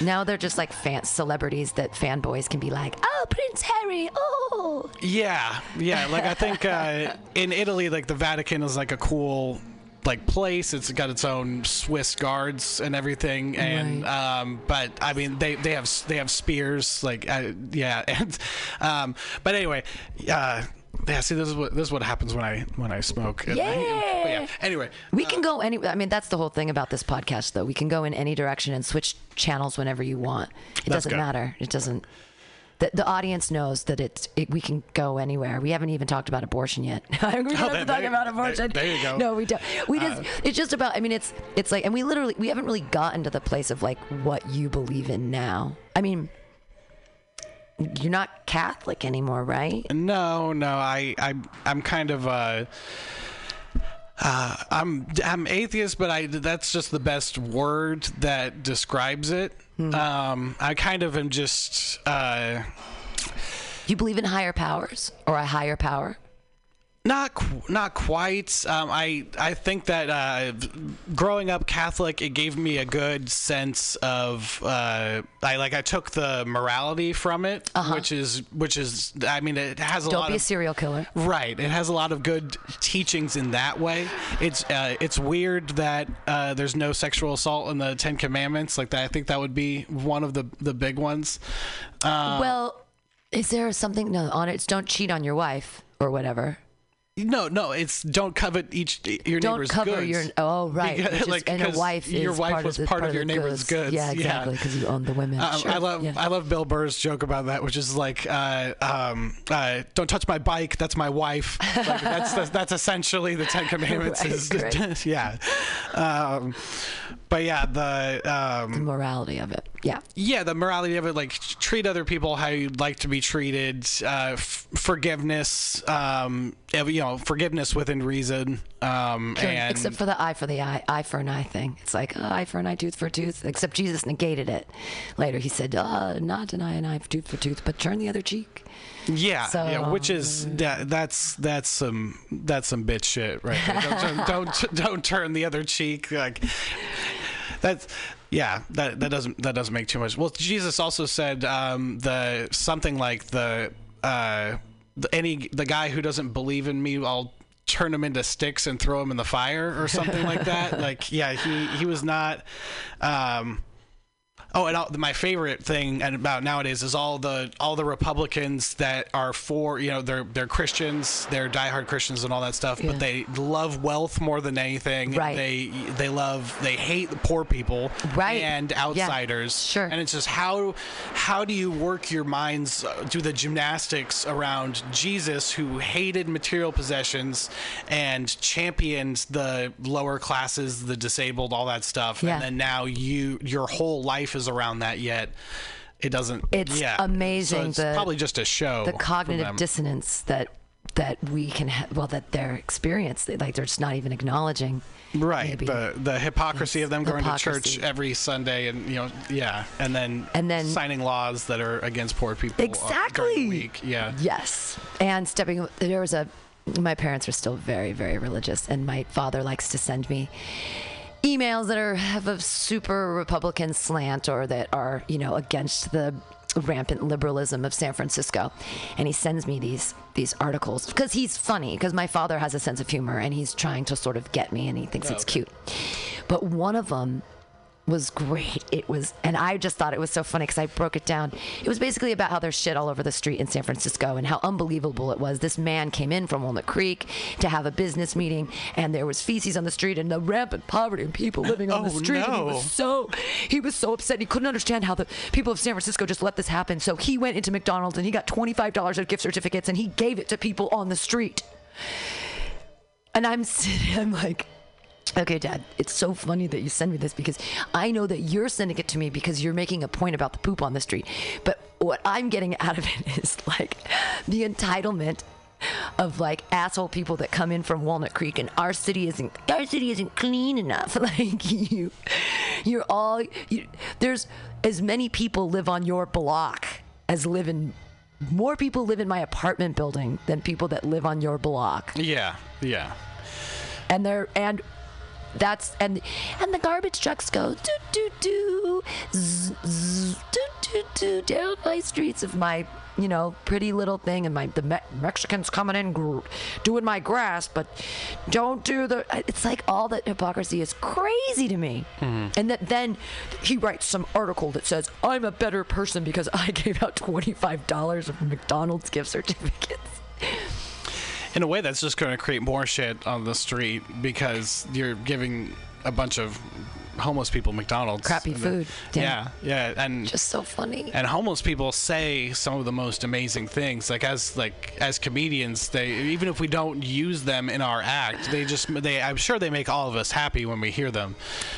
Now they're just like fan celebrities that fanboys can be like, oh, Prince Harry, oh. Yeah, yeah. Like I think uh, in Italy, like the Vatican is like a cool like place. It's got its own Swiss guards and everything. And Right. um, but I mean, they they have they have spears. Like uh, yeah, and um, but anyway, uh, yeah. See, this is what this is what happens when I when I smoke. And I- Yeah. yeah. Anyway, We can go any. I mean, that's the whole thing about this podcast, though. We can go in any direction and switch channels whenever you want. It doesn't good. matter. It doesn't. The, the audience knows that it's it, we can go anywhere. We haven't even talked about abortion yet. we don't have Oh, to there- talk there- about there- abortion. there you go. Uh, No, we don't. We just it's just about. I mean, it's it's like, and we literally we haven't really gotten to the place of like what you believe in now. I mean, you're not Catholic anymore, right? No, no, I, I, I'm kind of, uh, uh, I'm, I'm atheist, but I, that's just the best word that describes it. Um, I kind of am just, uh, You believe in higher powers or a higher power? Not qu- not quite. Um, I I think that uh, growing up Catholic, it gave me a good sense of uh, I like I took the morality from it, which is which is I mean it has a Uh-huh. Don't lot be a of serial killer. Right. It has a lot of good teachings in that way. It's uh, it's weird that uh, there's no sexual assault in the Ten Commandments. Like that, I think that would be one of the the big ones. Uh, well, is there something no on it? Don't cheat on your wife or whatever. No, no. It's don't covet each your Don't neighbor's cover goods. your oh right, Because- is, like, and a wife is your wife part was the, part of of your neighbor's goods. Yeah, Yeah. exactly, because you own the women. Um, Sure, I love yeah. I love Bill Burr's joke about that, which is like, uh, um, uh, "Don't touch my bike. That's my wife." Like, that's, that's that's essentially the Ten Commandments. Right, is yeah, um, but yeah, the um, the morality of it. Yeah. yeah, the morality of it, like treat other people how you'd like to be treated, uh, f- forgiveness, um, you know, forgiveness within reason, um, and Except for the eye for the eye, eye for an eye thing. It's like oh, eye for an eye, tooth for a tooth. Except Jesus negated it. Later, he said, uh, "Not an eye, and eye tooth for tooth, but turn the other cheek." Yeah, So- yeah, which is that, that's that's some that's some bitch shit right don't don't don't turn the other cheek like that's yeah that that doesn't that doesn't make too much. Well, Jesus also said um, the something like the uh, the, any the guy who doesn't believe in me, I'll turn him into sticks and throw him in the fire or something like that. Like yeah, he he was not. Um, Oh, and all, my favorite thing and about nowadays is all the all the Republicans that are for you know they're they're Christians, they're diehard Christians and all that stuff, Yeah. but they love wealth more than anything. Right. They they love they hate the poor people Right. and outsiders. Yeah. Sure. And it's just how how do you work your minds uh, do the gymnastics around Jesus who hated material possessions and championed the lower classes, the disabled, all that stuff, Yeah. and then now you your whole life is around that yet it doesn't It's yeah. amazing so it's the- probably just a show the cognitive dissonance that that we can ha- well that their experience like they're just not even acknowledging right maybe. the the hypocrisy of them going to church every sunday and you know yeah and then And then- signing laws that are against poor people uh, Exactly. week yeah Yes. And stepping, there was a, my parents are still very, very religious, and my father likes to send me emails that are have a super Republican slant or that are, you know, against the rampant liberalism of San Francisco. And he sends me these these articles because he's funny because my father has a sense of humor and he's trying to sort of get me and he thinks oh, it's cute. But one of them was great. It was, and I just thought it was so funny because I broke it down. It was basically about how there's shit all over the street in San Francisco and how unbelievable it was. This man came in from Walnut Creek to have a business meeting, and there was feces on the street and the rampant poverty and people living on the Oh, street. And he no. was so he was so upset. He couldn't understand how the people of San Francisco just let this happen. So he went into McDonald's and he got twenty five dollars of gift certificates and he gave it to people on the street. And I'm sitting, I'm like, okay, Dad, it's so funny that you send me this because I know that you're sending it to me because you're making a point about the poop on the street. But what I'm getting out of it is like the entitlement of like asshole people that come in from Walnut Creek and our city isn't our city isn't clean enough. Like you, you're all you, there's as many people live on your block as live in more people live in my apartment building than people that live on your block yeah yeah and they're and that's and and the garbage trucks go do do do zzz, zzz, do do do down my streets of my you know pretty little thing and my the Me- Mexicans coming in gr- doing my grass but don't do the it's like all that hypocrisy is crazy to me. Mm-hmm. And that then he writes some article that says I'm a better person because I gave out $25 of McDonald's gift certificates in a way that's just going to create more shit on the street because you're giving a bunch of homeless people McDonald's Crappy And food. Yeah. yeah yeah and just so funny and homeless people say some of the most amazing things like as like as comedians they even if we don't use them in our act they just they i'm sure they make all of us happy when we hear them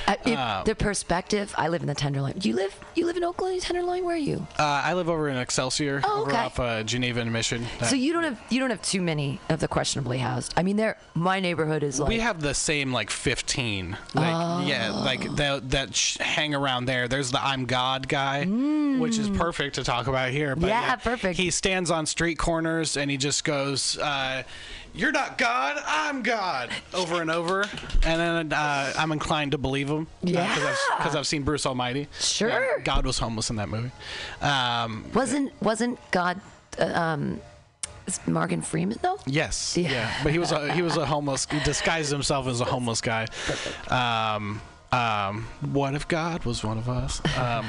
I, it, Uh, the perspective. I live in the Tenderloin. You live. You live in Oakland, Tenderloin. Where are you? uh, i live over in excelsior Oh, over off uh, geneva and mission So you don't have you don't have too many of the questionably housed. I mean, there. My neighborhood is like. we have the same like 15 like yeah like that that sh- hang around there there's the i'm god guy which is perfect to talk about here but Mm. Yeah, perfect. he stands on street corners and he just goes uh, you're not god i'm god over and over and then uh, i'm inclined to believe him Yeah. because I've, seen bruce almighty Sure. Yeah, god was homeless in that movie um, wasn't wasn't God, uh, um, is Morgan Freeman though? Yes. Yeah. Yeah. But he was a he was a homeless. He disguised himself as a homeless guy. Um, um, what if God was one of us? Um,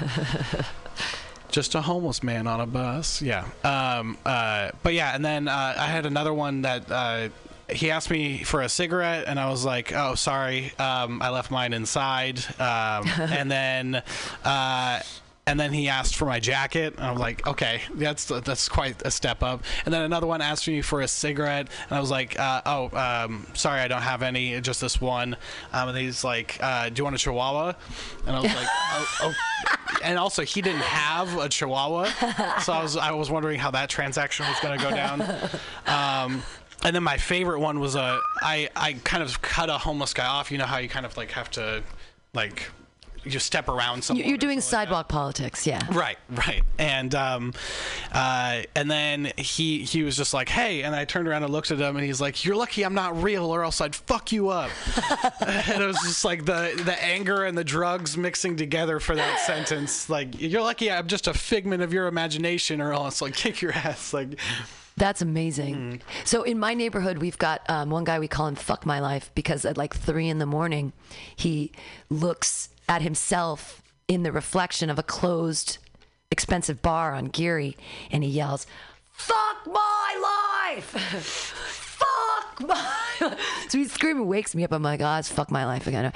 just a homeless man on a bus. Yeah. Um, uh, but yeah, and then uh, I had another one that. Uh, he asked me for a cigarette, and I was like, "Oh, sorry, um, I left mine inside." Um, and then, uh, and then he asked for my jacket, and I was like, "Okay, that's that's quite a step up." And then another one asked me for a cigarette, and I was like, uh, "Oh, um, sorry, I don't have any, just this one." Um, and he's like, uh, "Do you want a Chihuahua?" And I was like, oh, oh. And also, he didn't have a Chihuahua, so I was I was wondering how that transaction was going to go down. Um, and then my favorite one was a I I kind of cut a homeless guy off. You know how you kind of like have to like you step around someone. You- You're doing something like sidewalk politics, yeah. Right, right, and um, uh, and then he he was just like, "Hey," and I turned around and looked at him, and he's like, "You're lucky I'm not real, or else I'd fuck you up." and it was just like the the anger and the drugs mixing together for that sentence. Like, "You're lucky I'm just a figment of your imagination, or else like kick your ass." Like, That's amazing. Mm. So in my neighborhood, we've got um, one guy we call him "fuck my life" because at like three in the morning, he looks at himself in the reflection of a closed, expensive bar on Geary, and he yells, "Fuck my life!" fuck my so he's screaming wakes me up i'm like oh it's fuck my life again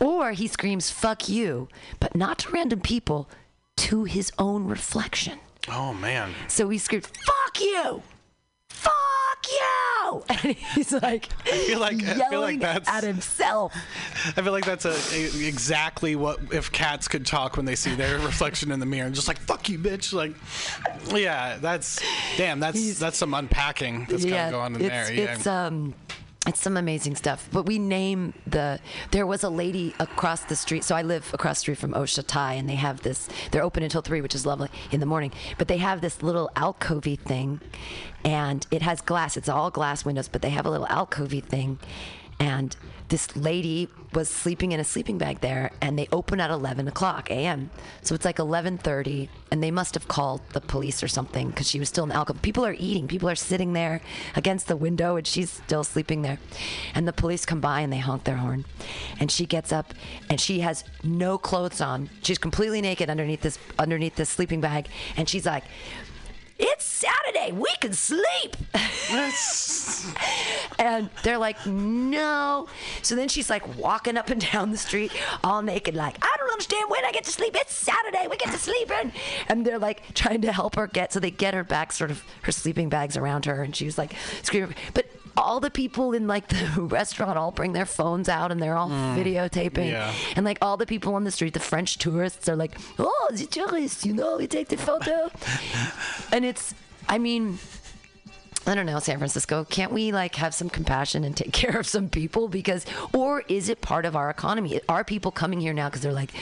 or he screams fuck you but not to random people to his own reflection Oh man. so he screams fuck you fuck you! And he's like I feel like I yelling feel like that's at himself. I feel like that's a, a- exactly what if cats could talk when they see their reflection in the mirror and just like fuck you bitch like yeah that's damn that's that's some unpacking that's got to go on in it's, there yeah. It's um it's some amazing stuff. But we name the there was a lady across the street. So I live across the street from Osha Thai and they have this they're open until three, which is lovely in the morning. But they have this little alcovey thing and it has glass. It's all glass windows, but they have a little alcovey thing. And this lady was sleeping in a sleeping bag there and they open at 11 o'clock a.m so it's like 11.30 and they must have called the police or something because she was still in the alcove people are eating. People are sitting there against the window and she's still sleeping there. And the police come by and they honk their horn. And she gets up and she has no clothes on. She's completely naked underneath this underneath this sleeping bag. And she's like it's Saturday. We can sleep. and they're like, no. So then she's like walking up and down the street all naked, like, I don't understand when I get to sleep. It's Saturday. We get to sleep. And, and they're like trying to help her get, so they get her back, sort of her sleeping bags around her. And she was like screaming. But all the people in like the restaurant all bring their phones out and they're all mm. videotaping. yeah. And like all the people on the street, the French tourists are like, oh, the tourists, you know, we take the photo. and it's, I mean, I don't know, San Francisco. Can't we like have some compassion and take care of some people? Because, or is it part of our economy? Are people coming here now because they're like,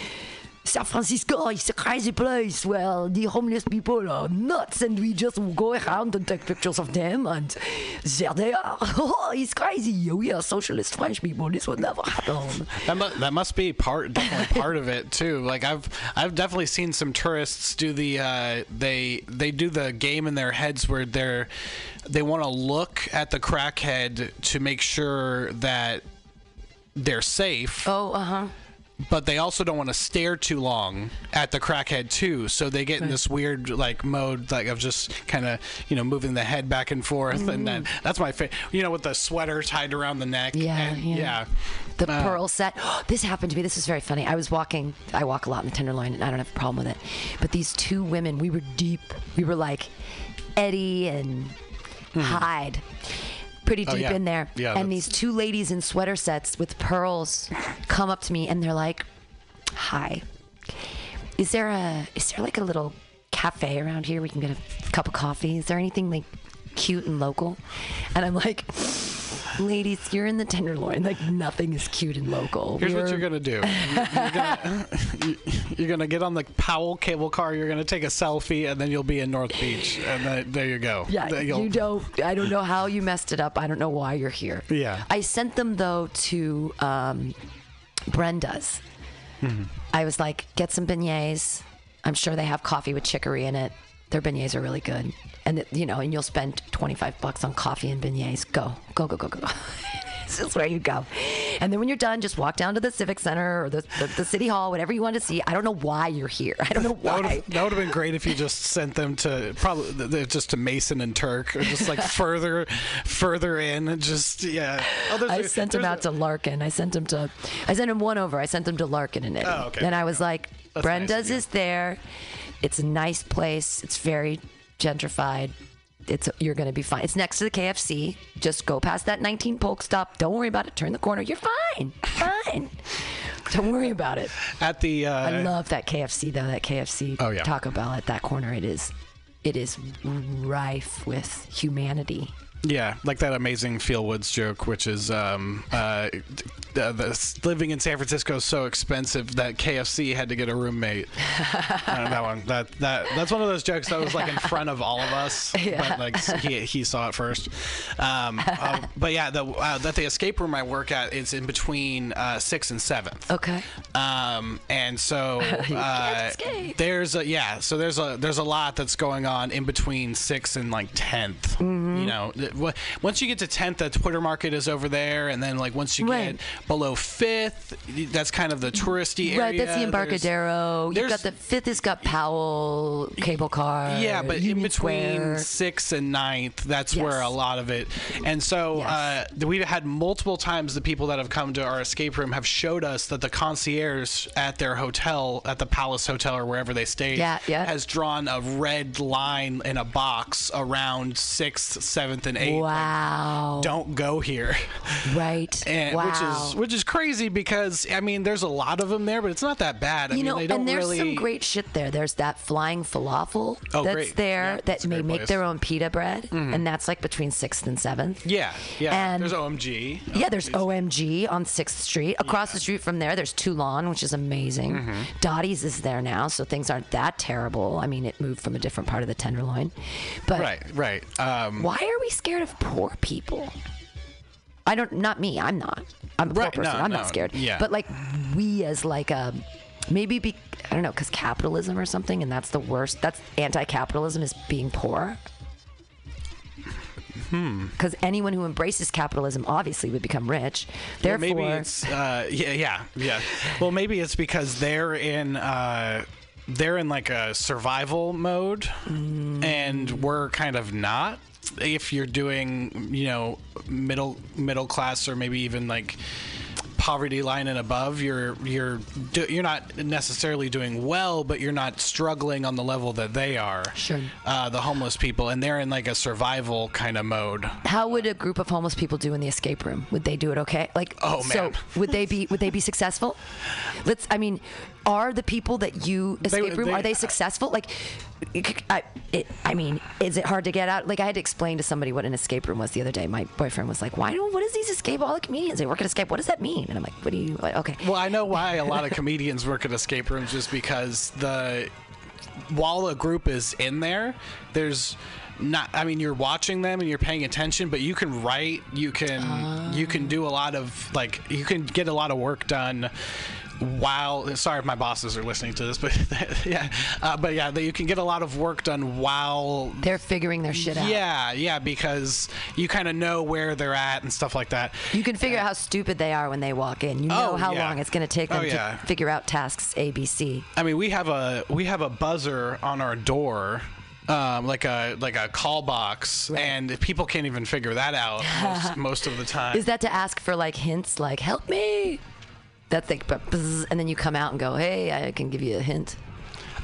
San Francisco is a crazy place. Well, the homeless people are nuts, and we just go around and take pictures of them, and there they are. Oh, it's crazy. We are socialist French people. This would never happen. That, mu- that must be part definitely part of it too. Like I've I've definitely seen some tourists do the uh, they they do the game in their heads where they're they want to look at the crackhead to make sure that they're safe, Oh, uh huh. But they also don't want to stare too long at the crackhead too. So they get in this weird like mode like of just kind of you know moving the head back and forth, and then that's my favorite. You know, with the sweater tied around the neck. Mm. Yeah, and- yeah. yeah. The Uh, pearl set. this happened to me. This is very funny. I was walking. I walk a lot in the Tenderloin, and I don't have a problem with it. But these two women, we were deep. We were like Eddy and Hyde, pretty. Oh, deep yeah. in there. Yeah, and that's- these two ladies in sweater sets with pearls come up to me, and they're like, "Hi, is there a is there like a little cafe around here we can get a cup of coffee? Is there anything like cute and local?" And I'm like. Ladies, you're in the Tenderloin. Like nothing is cute and local. Here's what We're- you're gonna do. You're gonna, you're gonna get on the Powell cable car. You're gonna take a selfie, and then you'll be in North Beach, and then, there you go. Yeah, you'll- you don't. I don't know how you messed it up. I don't know why you're here. Yeah. I sent them though to um, Brenda's. Mm-hmm. I was like, get some beignets. I'm sure they have coffee with chicory in it. Their beignets are really good, and you know, and you'll spend 25 bucks on coffee and beignets. Go, go, go, go, go. this is where you go. And then when you're done, just walk down to the civic center or the, the, the city hall, whatever you want to see. I don't know why you're here. I don't know why. that would have been great if you just sent them to probably just to Mason and Turk, or just like further, further in, just yeah. Oh, I a- sent there's out a- to Larkin. I sent him to, I sent him one over. I sent him to Larkin and Eddy. Oh, okay. And I was like, That's Brenda's you. is there. It's a nice place. It's very gentrified. It's you're gonna be fine. It's next to the KFC. Just go past that 19 Polk stop. Don't worry about it. Turn the corner. You're fine. Fine. Don't worry about it. at the. Uh, I love that KFC though. That KFC Oh, yeah. Taco Bell at that corner. It is, it is rife with humanity. Yeah, like that amazing Phil Woods joke, which is um, uh, the, the, living in San Francisco is so expensive that KFC had to get a roommate. uh, that one, that that that's one of those jokes that was like in front of all of us, but like he, he saw it first. Um, uh, but yeah, the uh, that the escape room I work at is in between uh, sixth and seventh. Okay. Um, and so uh, there's a yeah, so there's a there's a lot that's going on in between sixth and like 10th Mm-hmm. you know, once you get to 10th, the Twitter market is over there, and then like once you Right. get below 5th, that's kind of the touristy area. Right, that's the There's- Embarcadero. You've got the fifth has got Powell cable car. Yeah, but in between Square. sixth and ninth, that's Yes. where a lot of it. And so Yes. uh, we've had multiple times the people that have come to our escape room have showed us that the concierge at their hotel, at the Palace Hotel or wherever they stayed, Yeah, yeah. has drawn a red line in a box around sixth, seventh, and eighth. Like, Wow. don't go here. right. And, wow. Which is which is crazy because I mean there's a lot of them there, but it's not that bad. I you mean know, they don't and there's really. some great shit there. There's that flying falafel Oh, that's great. there Yeah, that may make place. Mm-hmm. their own pita bread, and that's like between sixth and seventh. yeah, yeah. And- there's OMG. Yeah, there's OMG on Sixth Street. Across the street from there, there's Tu Lan, which is amazing. Mm-hmm. Dottie's is there now, so things aren't that terrible. I mean, it moved from a different part of the Tenderloin, but Right, right. Um, why are we scared of poor people? I don't. Not me. I'm not. I'm a poor Right, person. no, I'm no, not scared. yeah. But like we as like a maybe be I don't know because capitalism or something, and that's the worst. That's anti-capitalism is being poor. Hmm. Because anyone who embraces capitalism obviously would become rich. Well, Therefore, maybe it's uh, yeah, yeah, yeah. Well, maybe it's because they're in uh, they're in like a survival mode, Mm. and we're kind of not. If you're doing, you know, middle middle class or maybe even like poverty line and above, you're you're do, you're not necessarily doing well, but you're not struggling on the level that they are. Sure. Uh, the homeless people, and they're in like a survival kind of mode. how would a group of homeless people do in the escape room? Would they do it okay? Like, Oh, so man. would they be would they be successful? Let's. I mean, are the people that you escape room they- are they successful? Like, I, it, I mean, is it hard to get out? Like, I had to explain to somebody what an escape room was the other day. My boyfriend was like, "Why don't? What is these escape? All the comedians they work at escape. What does that mean?" And I'm like, "What do you? Like, okay." Well, I know why a lot of comedians work at escape rooms just because the while a group is in there, there's not I mean you're watching them and you're paying attention, but you can write, you can you can ah. do a lot of like you can get a lot of work done while sorry if my bosses are listening to this but yeah uh, but yeah that you can get a lot of work done while They're figuring their shit out. yeah yeah because you kind of know where they're at and stuff like that You can figure out how stupid they are when they walk in. You know Oh, how yeah. long it's going to take them Oh, yeah. to figure out tasks A, B, C. I mean, we have a we have a buzzer on our door, um, like a like a call box, Right. and people can't even figure that out most, most of the time. Is that to ask for like hints, like "help me"? That's like, but bzz, and then you come out and go, "Hey, I can give you a hint."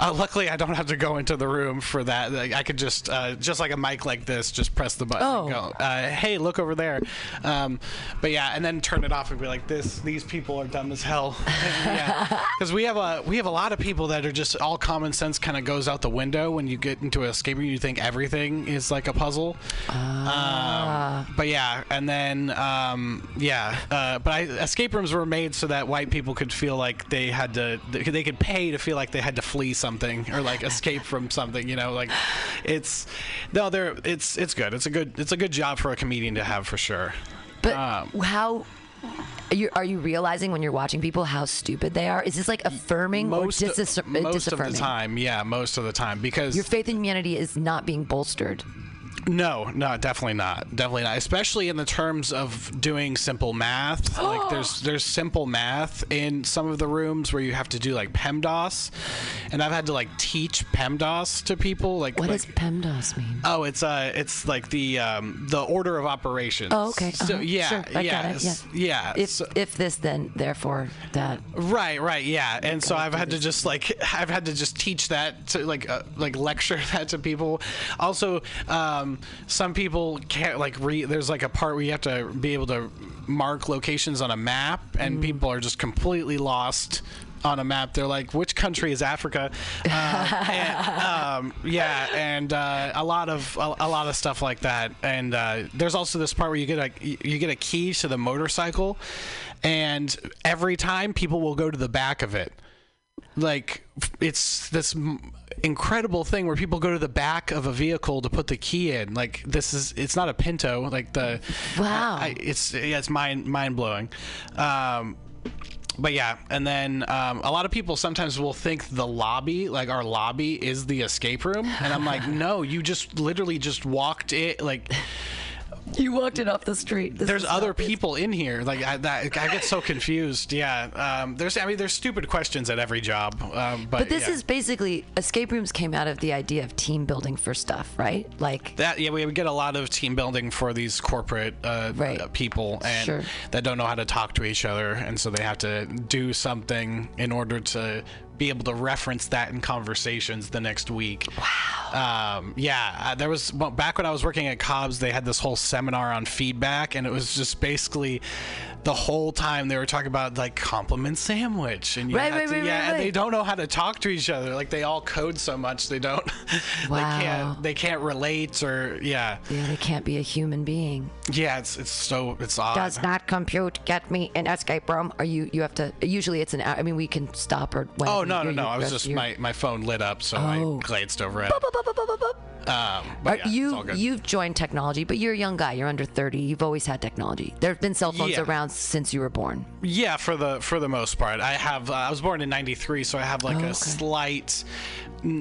Uh, luckily, I don't have to go into the room for that. Like, I could just uh, just like a mic like this, just press the button. Oh. And go, uh, hey, look over there. Um, but yeah, and then turn it off and be like, this. These people are dumb as hell. yeah, because we have a we have a lot of people that are just all common sense kind of goes out the window when you get into a escape room. You think everything is like a puzzle. Um, but yeah, and then um, yeah, uh, but I, escape rooms were made so that white people could feel like they had to, they could pay to feel like they had to flee something or like escape from something. You know, like it's no, they're it's it's good. It's a good it's a good job for a comedian to have for sure. But Um, how are you, are you realizing when you're watching people how stupid they are? Is this like affirming Most or dis- of, most of the time, yeah, most of the time because Your faith in humanity is not being bolstered. No, no, definitely not. Definitely not. Especially in the terms of doing simple math. like there's there's simple math in some of the rooms where you have to do like PEMDAS, and I've had to like teach PEMDAS to people. Like What like, does PEMDAS mean? Oh, it's uh, it's like the um, the order of operations. Oh, okay. So uh-huh. yeah, Sure, I yeah, got it. Yeah. yeah. If so- if this, then therefore that. Right, right, yeah, and so I've had to just like I've had to just teach that to like uh, like lecture that to people. Also, um, some people can't like read. There's like a part where you have to be able to mark locations on a map, and people are just completely lost on a map. They're like, which country is Africa? Um, and, um, yeah, and uh, a lot of a, a lot of stuff like that. And uh, there's also this part where you get a you get a key to the motorcycle, and every time people will go to the back of it. Like it's this incredible thing where people go to the back of a vehicle to put the key in. Like this is it's not a Pinto. Like the Wow. I, it's yeah, it's mind mind blowing. Um, but yeah, and then um, a lot of people sometimes will think the lobby, like our lobby, is the escape room, and I'm like, no, you just literally just walked it, like. You walked it off the street. This There's other people in here. Like I, that, I get so confused. Yeah, um, there's. I mean, there's stupid questions at every job. Um, but But this yeah. is basically escape rooms came out of the idea of team building for stuff, right? Like that. Yeah, we get a lot of team building for these corporate uh, Right. uh, people and Sure. that don't know how to talk to each other, and so they have to do something in order to be able to reference that in conversations the next week. Wow. Um, yeah, uh, there was well, back when I was working at Cobb's, they had this whole seminar on feedback, and it was just basically the whole time they were talking about like compliment sandwich, and you Right, right, to- right, yeah, right, and they don't know how to talk to each other. Like they all code so much, they don't. Wow. they can't. They can't relate, or yeah, yeah, they can't be a human being. yeah. It's it's so it's odd. Does not compute. Get me an escape room. Are you? You have to. Usually it's an. I mean, we can stop or. Oh no no you- no! I was just your- my, my phone lit up, so Oh. I glanced over it. Um, Are yeah, you you've joined technology, but you're a young guy. You're under 30. You've always had technology. There have been cell phones Yeah. around since you were born. Yeah, for the for the most part, I have. Uh, I was born in '93, so I have like Oh, a okay. slight,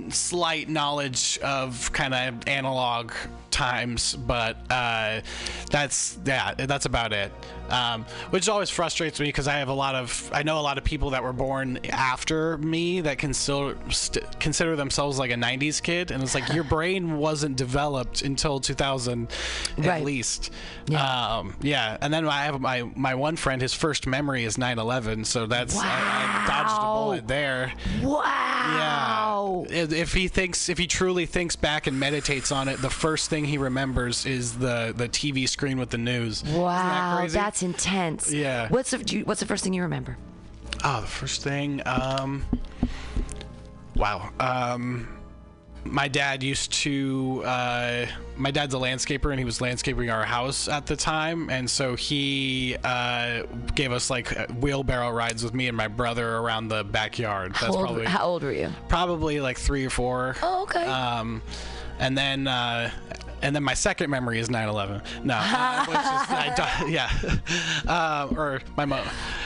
slight knowledge of kind of analog times, but uh, that's yeah, that's about it. Um, which always frustrates me because I have a lot of I know a lot of people that were born after me that can still st- consider themselves like a '90s kid, and it's like your brain wasn't developed until 2000 at Right. least. Yeah. Um, yeah, and then I have my my one friend. His first memory is 9/11, so that's I, I dodged a bullet there. Wow. Yeah. If, he thinks, if he truly thinks back and meditates on it, the first thing he remembers is the the TV screen with the news. That Wow, crazy? that's intense. Yeah. What's the do you- What's the first thing you remember? Oh, the first thing. Um, wow. Um, my dad used to. Uh, my dad's a landscaper, and he was landscaping our house at the time, and so he uh, gave us like wheelbarrow rides with me and my brother around the backyard. That's How old, probably how old were you? probably like three or four. Oh, okay. Um, and then. Uh, and then my second memory is 9/11. No, uh, which is I, yeah, uh, or my mo-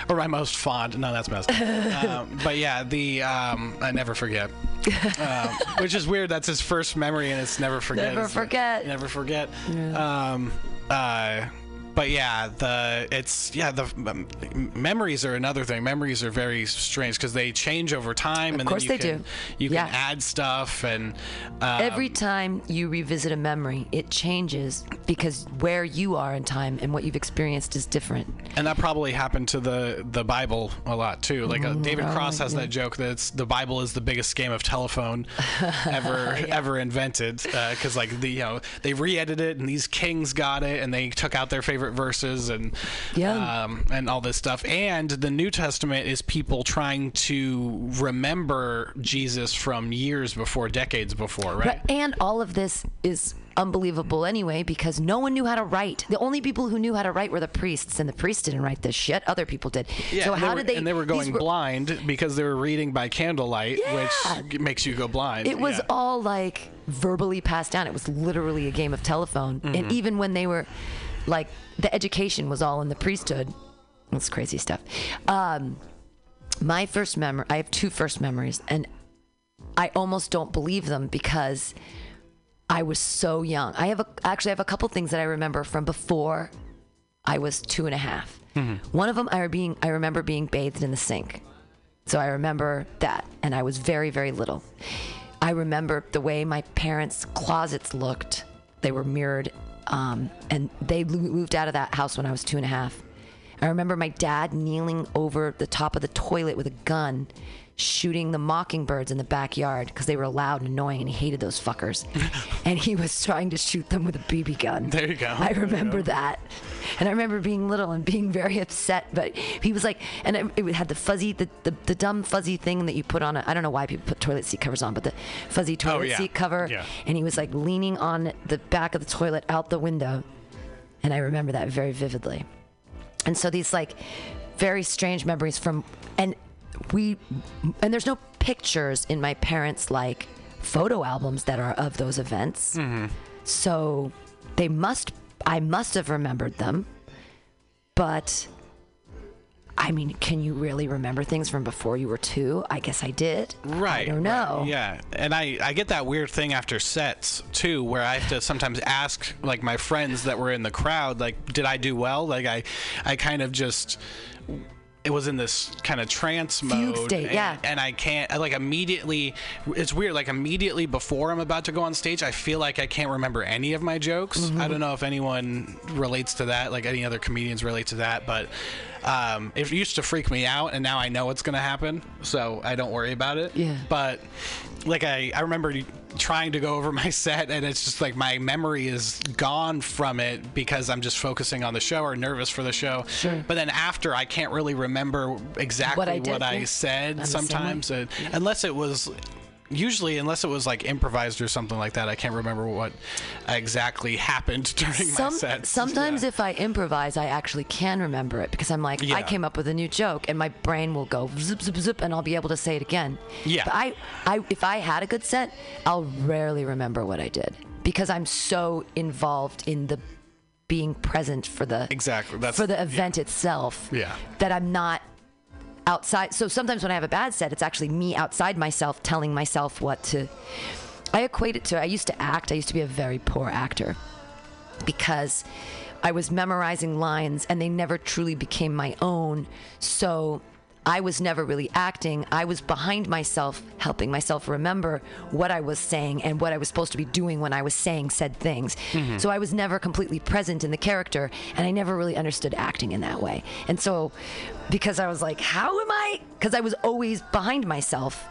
or my most fond. No, that's messed up. Um, but yeah, the um, I never forget. um, which is weird. That's his first memory, and it's never forget. Never forget. Never forget. Um, uh, but yeah, the it's yeah the um, memories are another thing. Memories are very strange because they change over time, and course then you they can, do. You Yeah. can add stuff, and um, Every time you revisit a memory, it changes because where you are in time and what you've experienced is different. and that probably happened to the the Bible a lot too. Like uh, David right, Cross has yeah. that joke that the Bible is the biggest game of telephone ever ever invented because like the you know they re-edited it and these kings got it and they took out their favorite verses and Yeah. um, and all this stuff. And the New Testament is people trying to remember Jesus from years before, decades before, right? Right. And all of this is unbelievable anyway because no one knew how to write. The only people who knew how to write were the priests, and the priests didn't write this shit. Other people did. Yeah, so how were, did they? And they were going blind because they were reading by candlelight, Yeah. which makes you go blind. It was Yeah. all like verbally passed down. It was literally a game of telephone. Mm-hmm. And even when they were like the education was all in the priesthood. That's crazy stuff. Um, my first memory, I have two first memories, and I almost don't believe them because I was so young. I have a, actually I have a couple things that I remember from before I was two and a half. One of them I being I remember being bathed in the sink. So I remember that, and I was very, very little. I remember the way my parents' closets looked. They were mirrored, um, and they moved out of that house when I was two and a half. I remember my dad kneeling over the top of the toilet with a gun, shooting the mockingbirds in the backyard because they were loud and annoying, and he hated those fuckers. and he was trying to shoot them with a BB gun. There you go. I remember that. And I remember being little and being very upset, but he was like, and it, it had the fuzzy, the, the, the dumb fuzzy thing that you put on, a, I don't know why people put toilet seat covers on, but the fuzzy oh, toilet Oh, yeah. seat cover. Yeah. And he was like leaning on the back of the toilet out the window. And I remember that very vividly. And so these like very strange memories from, and we, and there's no pictures in my parents' like photo albums that are of those events. Mm-hmm. So they must, I must have remembered them, but I mean, can you really remember things from before you were two? I guess I did. Right. I don't know. right, yeah. And I, I get that weird thing after sets too, where I have to sometimes ask like my friends that were in the crowd, like, did I do well? Like I, I kind of just. It was in this kind of trance mode, Fugue state, and, yeah. and I can't I, like immediately. It's weird. Like immediately before I'm about to go on stage, I feel like I can't remember any of my jokes. Mm-hmm. I don't know if anyone relates to that, like any other comedians relate to that, but um, it used to freak me out, and now I know what's gonna happen, so I don't worry about it. Yeah. But like I, I remember trying to go over my set, and it's just like my memory is gone from it because I'm just focusing on the show or nervous for the show. Sure. But then after, I can't really remember exactly What I what I, yeah. said I'm the same way. sometimes, uh, unless it was. Usually, unless it was like improvised or something like that, I can't remember what exactly happened during Some, my set. sometimes Yeah. if I improvise, I actually can remember it because I'm like, Yeah. I came up with a new joke, and my brain will go zip zip zip, and I'll be able to say it again. Yeah. But I, I, if I had a good set, I'll rarely remember what I did because I'm so involved in the being present for the Exactly, that's- for the event itself. Yeah. That I'm not outside. So sometimes when I have a bad set, it's actually me outside myself telling myself what to. I equate it to I used to act. I used to be a very poor actor because I was memorizing lines and they never truly became my own. So I was never really acting. I was behind myself, helping myself remember what I was saying and what I was supposed to be doing when I was saying said things. Mm-hmm. So I was never completely present in the character and I never really understood acting in that way. And so because I was like, how am I? Because I was always behind myself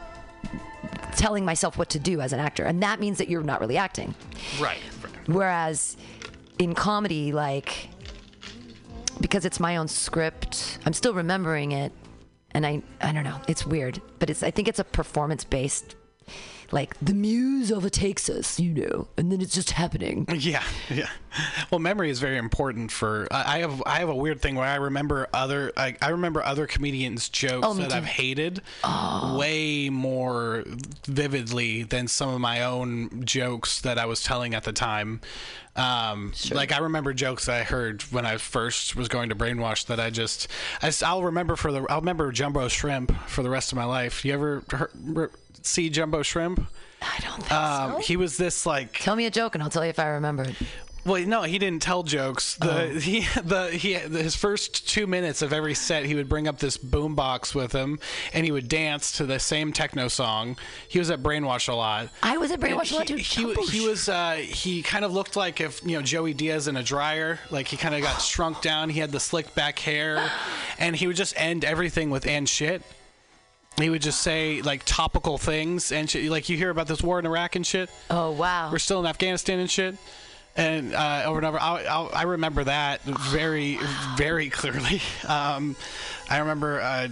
telling myself what to do as an actor. And that means that you're not really acting. right, right. Whereas in comedy, like, because it's my own script, I'm still remembering it. And I, I don't know, it's weird, but it's, I think it's a performance based, like, the muse overtakes us, you know, and then it's just happening. Yeah, yeah. Well, memory is very important for. I I have I have a weird thing where I remember other I, I remember other comedians' jokes Oh, that too. I've hated way more vividly than some of my own jokes that I was telling at the time. Um, Like I remember jokes that I heard when I first was going to brainwash that I just I, will remember for the I'll remember Jumbo Shrimp for the rest of my life. You ever heard, see Jumbo Shrimp? I don't think Um, so. he was this like Tell me a joke and I'll tell you if I remember it. well, no, he didn't tell jokes. The Oh. he the he his first two minutes of every set, he would bring up this boombox with him, and he would dance to the same techno song. He was at Brainwash a lot. I was at Brainwash a lot, He, too. he, Jumbo he was uh, he kind of looked like if you know Joey Diaz in a dryer. Like he kind of got shrunk down. He had the slick back hair, and he would just end everything with "and shit." He would just say like topical things and shit. Like you hear about this war in Iraq and shit Oh, wow. we're still in Afghanistan and shit. And uh, over and over, I, I, I remember that very, very clearly. Um, I remember uh,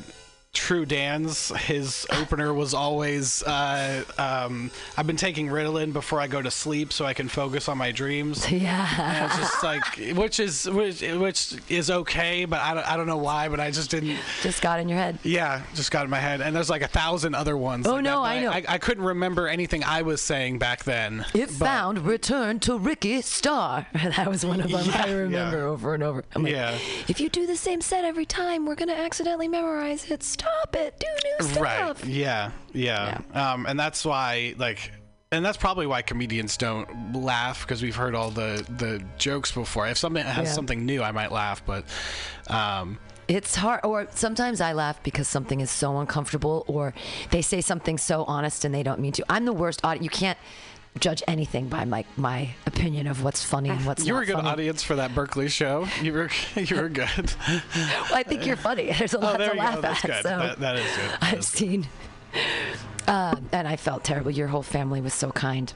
True Dan's his opener was always, uh, um, "I've been taking Ritalin before I go to sleep so I can focus on my dreams." Yeah. And it's just like, which is which, which is okay, but I don't, I don't know why, but I just didn't. Just got in your head. Yeah, just got in my head, and there's like a thousand other ones. Oh, like no, that, I know. I, I couldn't remember anything I was saying back then. It found return to Ricky Star. That was one of them I remember yeah. over and over. I'm like, Yeah. if you do the same set every time, we're gonna accidentally memorize it. Stop it. Do new stuff. Right. Yeah. Yeah. Um, and that's why, like, and that's probably why comedians don't laugh because we've heard all the the jokes before. If something has Yeah. something new, I might laugh, but um, It's hard, or sometimes I laugh because something is so uncomfortable, or they say something so honest and they don't mean to. I'm the worst audience. You can't judge anything by my my opinion of what's funny and what's not. you were a good funny. audience for that Berkeley show. You were you were good. Well, I think you're funny. There's a lot oh, there to laugh go. That's at. good. So That, that is good. That I've is good. seen, uh, and I felt terrible. Your whole family was so kind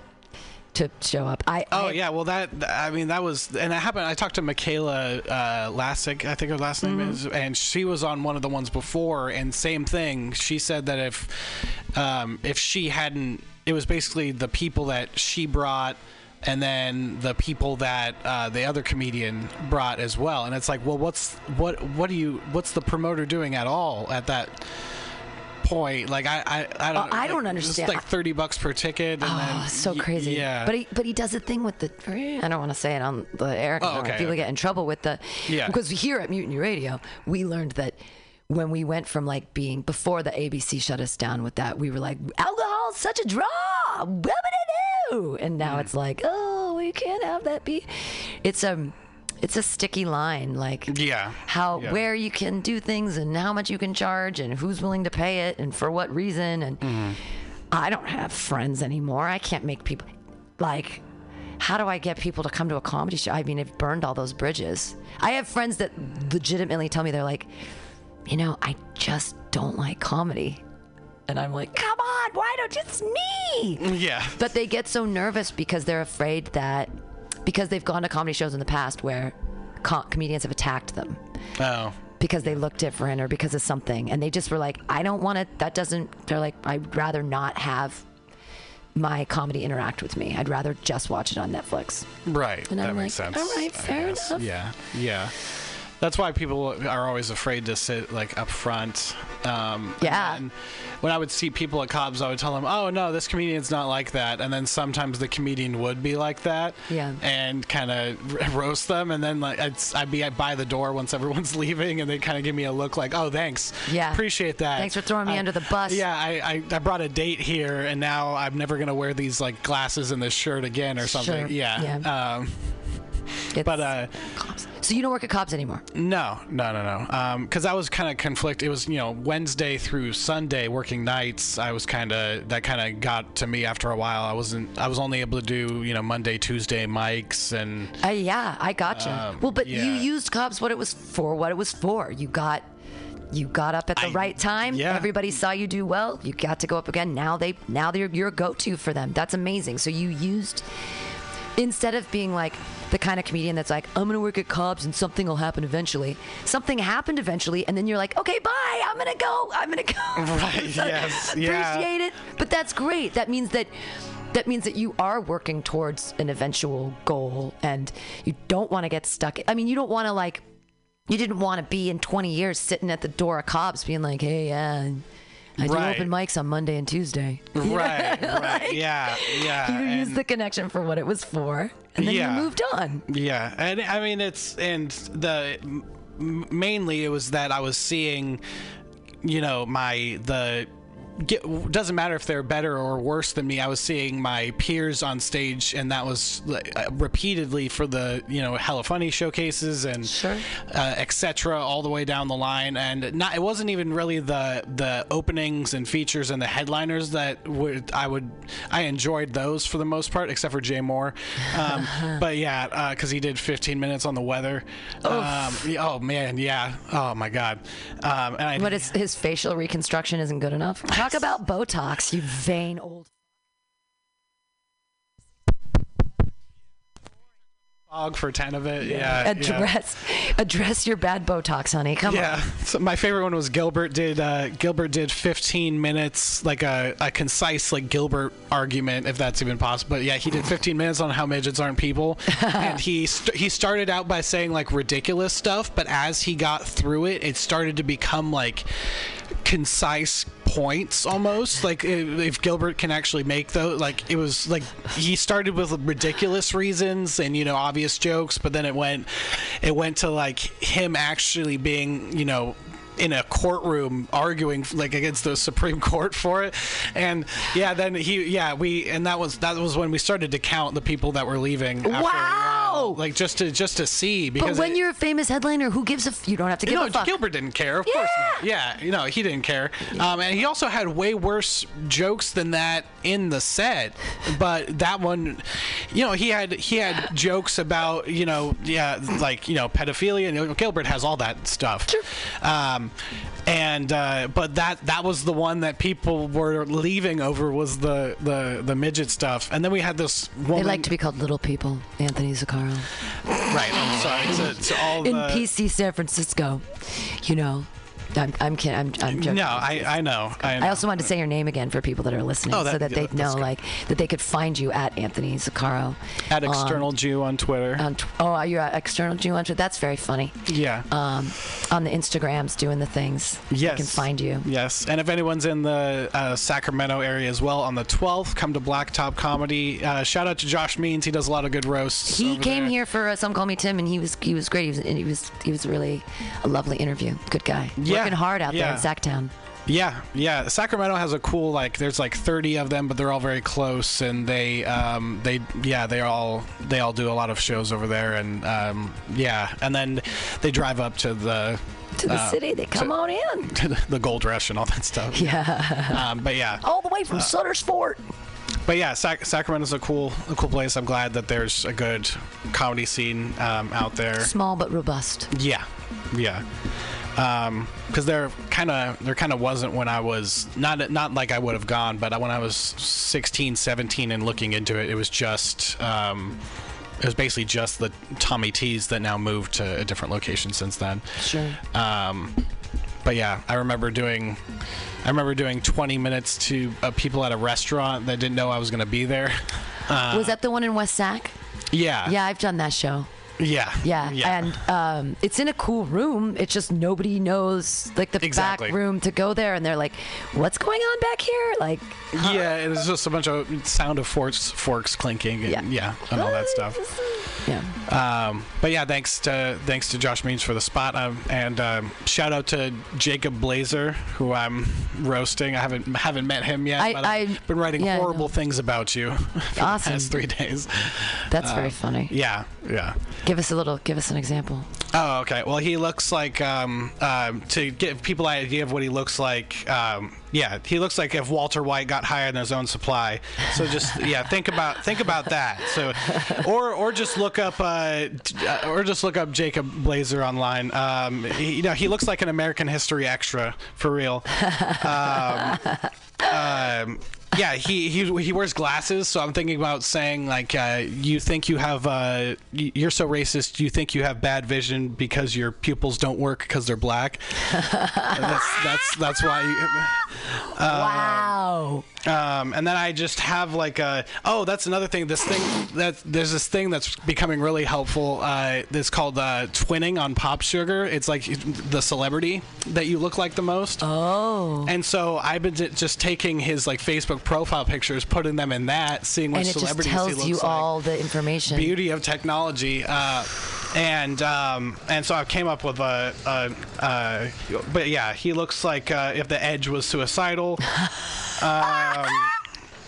to show up. I Oh I- yeah, well that I mean that was and it happened. I talked to Michaela uh, Lassick, I think her last name Mm-hmm. is, and she was on one of the ones before, and same thing. She said that if um, if she hadn't, it was basically the people that she brought. And then the people that uh, the other comedian brought as well, and it's like, well, what's what? What do you? What's the promoter doing at all at that point? Like, I, I, I don't. Oh, I don't understand. It's like thirty bucks per ticket. And Oh, then so crazy. Yeah. But he but he does a thing with the I don't want to say it on the air. Oh, okay, people get in trouble with the Yeah. because here at Mutiny Radio we learned that when we went from like being before the ABC shut us down with that, we were like, alcohol's such a draw. And now hmm. it's like, oh, we can't have that be. It's a, it's a sticky line, like Yeah. how Yeah. where you can do things and how much you can charge and who's willing to pay it and for what reason. And Mm-hmm. I don't have friends anymore. I can't make people like. How do I get people to come to a comedy show? I mean, I've burned all those bridges. I have friends that legitimately tell me they're like, you know, I just don't like comedy. And I'm like, come on, why don't you? It's me. Yeah. But they get so nervous because they're afraid that, because they've gone to comedy shows in the past where co- comedians have attacked them Oh. because they look different or because of something. And they just were like, I don't want to, that doesn't, they're like, I'd rather not have my comedy interact with me. I'd rather just watch it on Netflix. Right. And that I'm makes like, sense. all right, fair enough. Yeah. Yeah. That's why people are always afraid to sit like up front. Um, Yeah. And when I would see people at Cobb's, I would tell them, "Oh no, this comedian's not like that." And then sometimes the comedian would be like that. Yeah. And kind of roast them, and then like I'd, I'd be by the door once everyone's leaving, and they kind of give me a look like, "Oh, thanks. Yeah. Appreciate that. Thanks for throwing me I- under the bus." Yeah. I, I I brought a date here, and now I'm never gonna wear these like glasses and this shirt again or something. Sure. Yeah. Yeah. Um, It's but uh. Cobb's. So you don't work at Cobb's anymore? No, no, no, no. Because I was kind of conflict. It was you know Wednesday through Sunday working nights. I was kind of that kind of got to me after a while. I wasn't. I was only able to do you know Monday, Tuesday mics and Uh, yeah, I gotcha. Um, well, but you used Cobb's what it was for, what it was for. You got you got up at the I- right time. yeah. Everybody saw you do well. You got to go up again. Now they now they're your go-to for them. That's amazing. So you used instead of being like the kind of comedian that's like, I'm gonna work at Cobb's and something will happen eventually. Something happened eventually, and then you're like, okay, bye. I'm gonna go. I'm gonna go. Right, So, yes, yeah. Appreciate it, but that's great. That means that that means that you are working towards an eventual goal, and you don't want to get stuck. I mean, you don't want to like. You didn't want to be in 20 years sitting at the door of Cobb's being like, hey, yeah. I do Right. open mics on Monday and Tuesday. right, right, yeah, yeah. You used the connection for what it was for, and then Yeah. you moved on. Yeah, and I mean it's and the mainly it was that I was seeing, you know, my the. Get, doesn't matter if they're better or worse than me. I was seeing my peers on stage, and that was uh, repeatedly for the you know hella funny showcases and Sure. uh, etc. all the way down the line. And not it wasn't even really the the openings and features and the headliners that would I would I enjoyed those for the most part, except for Jay Mohr. Um, but yeah, because he did 15 minutes on the weather. Um, oh man, yeah. Oh my god. Um, and I, But his, his facial reconstruction isn't good enough. Talk about Botox, you vain old. fog for 10 of it. Yeah. yeah. Address, address your bad Botox, honey. Come on. Yeah. So my favorite one was Gilbert did uh, Gilbert did 15 minutes like a, a concise like Gilbert argument if that's even possible. But yeah, he did 15 minutes on how midgets aren't people, and he st- he started out by saying like ridiculous stuff, but as he got through it, it started to become like concise points almost. Like if, Gilbert can actually make those like it was like he started with ridiculous reasons and you know obvious jokes but then it went it went to like him actually being you know in a courtroom arguing like against the Supreme Court for it and yeah then he yeah we and that was that was when we started to count the people that were leaving after Wow! like just to just to see because But when it- you're a famous headliner, who gives a? F- you don't have to give no, a fuck. Gilbert didn't care. Of course not. Yeah, you know, he didn't care. Um, and he also had way worse jokes than that in the set. But that one, you know, he had he had jokes about you know, yeah, like you know, pedophilia. And Gilbert has all that stuff. Sure. Um, and uh, but that that was the one that people were leaving over was the the the midget stuff. And then we had this They woman. like to be called little people, Anthony Zaccaro. right. I'm sorry. To, to all In the, PC San Francisco, you know, I'm, I'm kidding. I'm, I'm joking. No, I I know. I, know. I also wanted to say your name again for people that are listening, Oh, that- so that yeah, they know, good. like, that they could find you at Anthony Zaccaro. at on- external Jew on Twitter. On tw- oh, you're at external Jew on Twitter. That's very funny. yeah. Um, on the Instagrams, doing the things. yes. I can find you. Yes. And if anyone's in the uh, Sacramento area as well, on the 12th, come to Blacktop Comedy. Uh, shout out to Josh Means. He does a lot of good roasts. He came there. here for uh, Some Call Me Tim, and he was he was great. He was he was he was really a lovely interview. Good guy. Yeah. Working hard out there yeah. in Sacktown. Yeah, yeah. Sacramento has a cool like. There's like 30 of them, but they're all very close, and they, um, they, yeah, they all they all do a lot of shows over there, and um, yeah, and then they drive up to the To the uh, city, they come to- on in. to the, the Gold Rush and all that stuff. Yeah. Um, but yeah, All the way Uh, from Sutter's Fort. but yeah, Sac- Sacramento's a cool, a cool place. I'm glad that there's a good comedy scene um, out there. Small but robust. Yeah, yeah. Because there kind of there kind of wasn't when I was not not like I would have gone, but when I was 16, 17 and looking into it, it was just um, it was basically just the Tommy T's that now moved to a different location since then. Sure. Um, but yeah, I remember doing. I remember doing 20 minutes to uh, people at a restaurant that didn't know I was going to be there. Uh, Was that the one in West Sac? Yeah. Yeah, I've done that show. Yeah. Yeah, and um, it's in a cool room. It's just nobody knows like the Exactly. back room to go there, and they're like, "What's going on back here?" Like, Yeah, it was just a bunch of sound of forks, forks clinking, and Yeah. yeah, and all that stuff. Yeah, Um, but yeah, thanks to thanks to Josh Means for the spot, um, and um, shout out to Jacob Blazer, who I'm roasting. I haven't haven't met him yet, I- but I've been writing yeah, horrible things about you for Awesome. the past three days. that's very funny. Yeah, yeah. Give us a little. Give us an example. Oh, okay. Well, he looks like um, um, to give people an idea of what he looks like. Um, yeah, he looks like if Walter White got hired in his own supply. So just yeah, think about think about that. So, or or just look up uh, uh, or just look up Jacob Blazer online. Um, he, you know, he looks like an American History extra for real. Um, um, yeah, he, he he wears glasses, so I'm thinking about saying like, uh, you think you have, uh, you're so racist. You think you have bad vision because your pupils don't work because they're black. that's that's that's why. You, wow. um, and then I just have like a oh that's another thing this thing that there's this thing that's becoming really helpful uh, that's called uh, twinning on Pop Sugar it's like the celebrity that you look like the most Oh. and so I've been just taking his like Facebook profile pictures putting them in that seeing what And it just celebrities he tells looks you like all the information. beauty of technology. Uh, and um, and so I came up with a, a, a but yeah, he looks like uh, if the Edge was suicidal. Um,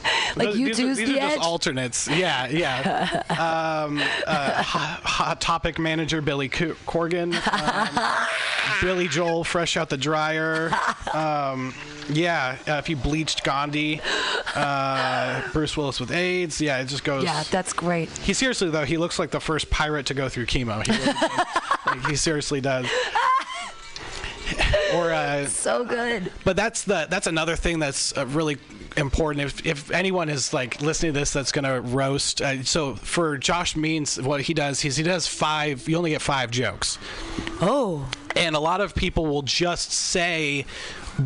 like you these are, these the are just alternates. Yeah, yeah. um, uh, hot, hot topic manager Billy Co- Corgan, um, Billy Joel fresh out the dryer. Um, yeah, uh, if you bleached Gandhi, uh, Bruce Willis with AIDS. Yeah, it just goes. yeah, that's great. He seriously though, he looks like the first pirate to go through chemo. He, really- like, he seriously does. or, uh, So good. but that's the that's another thing that's uh, really important. If if anyone is like listening to this, that's gonna roast. Uh, so for Josh Means, what he does is he does five. You only get five jokes Oh. and a lot of people will just say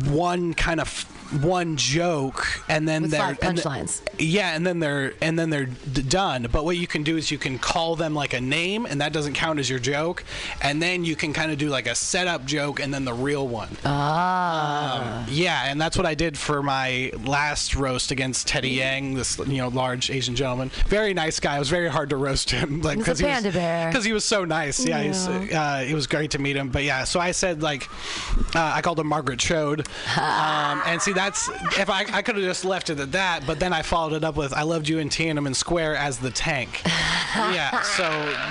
one kind of one joke and then With they're five and th- punchlines. yeah and then they're and then they're d- done but what you can do is you can call them like a name and that doesn't count as your joke and then you can kind of do like a setup joke and then the real one Ah. yeah, and that's what I did for my last roast against Teddy Yang, this you know large Asian gentleman. Very nice guy. It was very hard to roast him, like a he was because he was so nice. Yeah, he's, uh, it was great to meet him. But yeah, so I said like uh, I called him Margaret Chode, um, and see that's if I, I could have just left it at that, but then I followed it up with I loved you in Tiananmen Square as the tank. yeah, so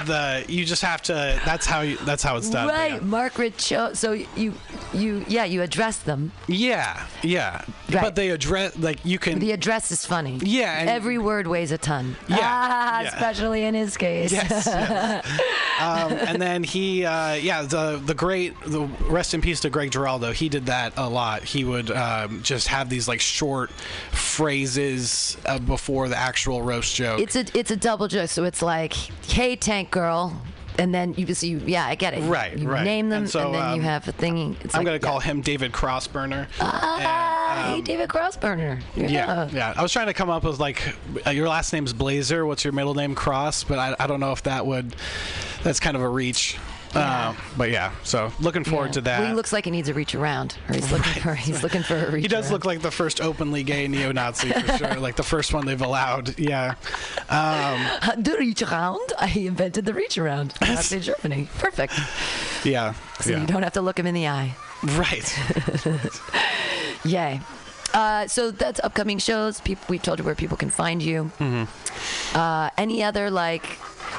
the you just have to. That's how you. That's how it's done. Right, yeah. Margaret Cho. So you, you, yeah, you address them. Yeah, yeah. Right. But they address like you can. The address is funny. Yeah, and- Every word weighs a ton. Yeah, Ah, yeah. especially in his case. yes. yes. um, and then he, uh, yeah, the the great, the rest in peace to Greg Giraldo. He did that a lot. He would um, just have these like short phrases uh, before the actual roast joke. It's a it's a double joke. So it's like, hey, tank girl. And then you just you yeah I get it Right, you right. name them And so, then you um, have a thingy it's I'm like, gonna yeah. call him David Crossburner. ah, And, hey David Crossburner Yeah, yeah. I was trying to come up with like uh, your last name's Blazer. What's your middle name? Cross. But I, I don't know if that would. That's kind of a reach. Uh, but yeah, so looking forward Yeah. to that. Well, he looks like he needs a reach around, or he's looking for he's looking for a reach. He does around. look like the first openly gay neo-Nazi for sure. like the first one they've allowed. Yeah. Um, the reach around. I invented the reach around. Nazi Germany. Perfect. yeah. So yeah. you don't have to look him in the eye. Right. Yay. Uh, so that's upcoming shows. People, we told you where people can find you. Mm-hmm. Uh, any other like?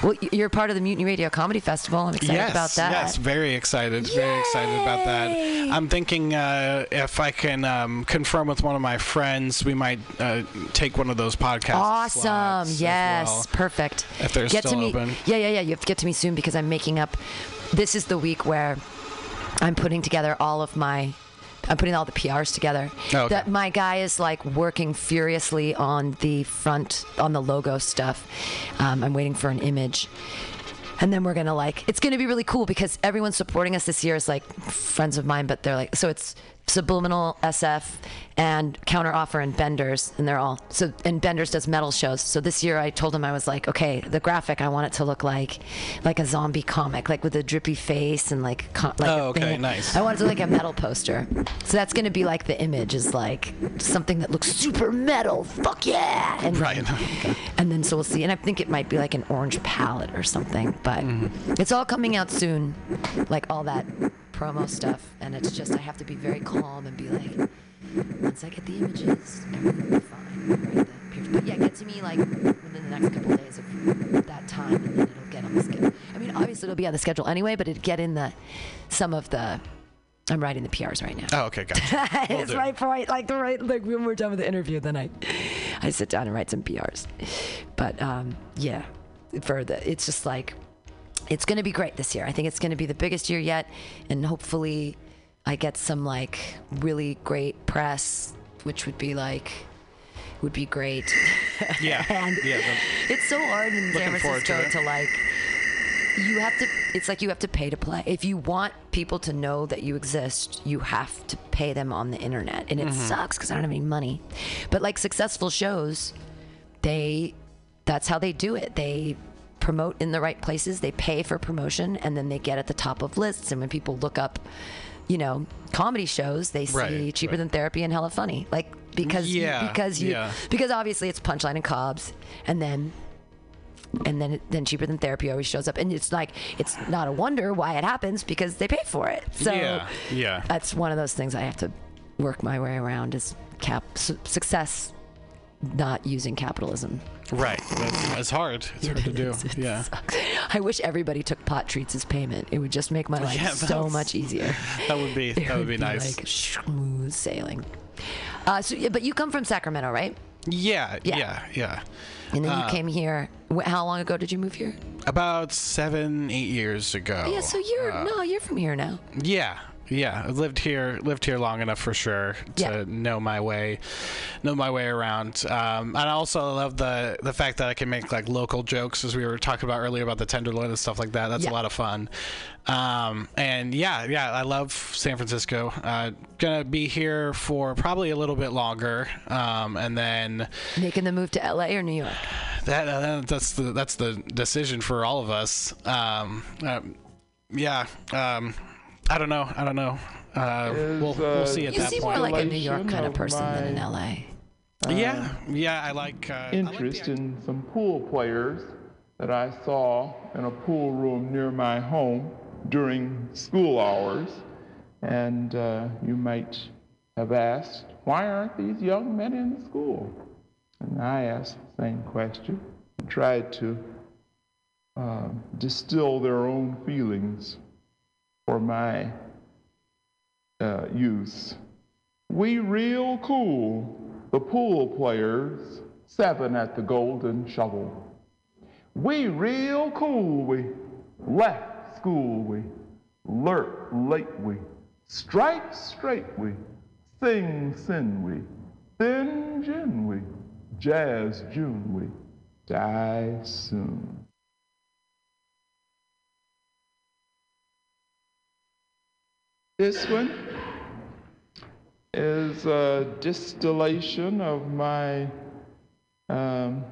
Well, you're part of the Mutiny Radio Comedy Festival. I'm excited yes, about that. Yes, very excited. Very excited about that. I'm thinking uh, if I can um, confirm with one of my friends, we might uh, take one of those podcasts. Awesome. Yes. Perfect. If they're get still to me. open. Yeah, yeah, yeah. You have to get to me soon because I'm making up. This is the week where I'm putting together all of my. I'm putting all the PRs together. Oh, okay. That my guy is like working furiously on the front on the logo stuff. Um, I'm waiting for an image. And then we're gonna like it's gonna be really cool because everyone supporting us this year is like friends of mine, but they're like so it's subliminal SF and counteroffer and Benders and they're all so and Benders does metal shows. So this year I told him I was like, okay, the graphic I want it to look like like a zombie comic, like with a drippy face and like co- like Oh, okay, thing. nice. I want it to look like a metal poster. So that's gonna be like the image is like something that looks super metal. Fuck yeah! And Right. and then so we'll see. And I think it might be like an orange palette or something, but Mm-hmm. it's all coming out soon, like all that promo stuff. And it's just I have to be very calm and be like, once I get the images, everything will be fine. Right? But yeah, get to me like within the next couple of days of that time, and then it'll get on the schedule. I mean, obviously it'll be on the schedule anyway, but it'd get in the some of the. I'm writing the PRs right now. Oh, okay, gotcha. It's do. right for like the right like when we're done with the interview, then I I sit down and write some PRs. But um, yeah, for the it's just like it's gonna be great this year. I think it's gonna be the biggest year yet, and hopefully I get some like really great press, which would be like would be great. Yeah. and yeah. the- it's so hard in San forward to Francisco to, like you have to it's like you have to pay to play if you want people to know that you exist you have to pay them on the internet and it Mm-hmm. sucks because i don't have any money but like successful shows they that's how they do it they promote in the right places they pay for promotion and then they get at the top of lists and when people look up you know comedy shows they see Right, cheaper right. than therapy and hella funny like because you- Yeah, because you yeah. because obviously it's punchline and Cobb's and then and then then cheaper than therapy always shows up and it's like it's not a wonder why it happens because they pay for it so Yeah, yeah. that's one of those things i have to work my way around is cap su- success not using capitalism Right. That's, it's hard. It's hard to do. Yeah. i wish everybody took pot treats as payment it would just make my life Yeah, so that's- much easier That would be that would be nice. like smooth sailing uh, so yeah, but you come from sacramento right yeah, Yeah. yeah, yeah. and then Uh, you came here how long ago did you move here About seven, eight years ago. yeah so you're uh, no you're from here now Yeah, yeah. I've lived here, lived here long enough for sure to Yeah. know my way, know my way around. Um, and I also love the the fact that I can make like local jokes, as we were talking about earlier about the tenderloin and stuff like that. That's Yeah. a lot of fun. Um, and yeah, yeah, I love San Francisco. Uh, gonna be here for probably a little bit longer, um, and then making the move to la or new york that, uh, that's the that's the decision for all of us. Um, um, yeah. I don't know. I don't know. Uh, we'll, we'll see at You that seem point. more like a New York kind of person of than in my- LA. yeah, yeah. I like uh, I like the in some pool players that I saw in a pool room near my home during school hours. And uh, you might have asked, why aren't these young men in school? And I asked the same question and tried to uh, distill their own feelings for my uh, use. We real cool, the pool players, seven at the Golden Shovel. We real cool, we left school, we lurk late, we strike straight, we sing sin, we thin gin, we jazz June, we die soon. This one is a distillation of my um,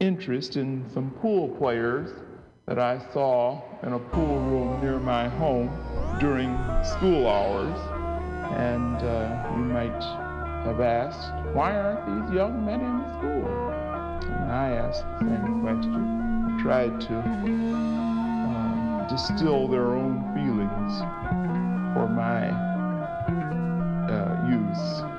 interest in some pool players that I saw in a pool room near my home during school hours. And uh, you might have asked, why aren't these young men in school? And I asked the same question, tried to um, distill their own feelings for my uh, use.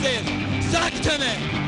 Suck to me.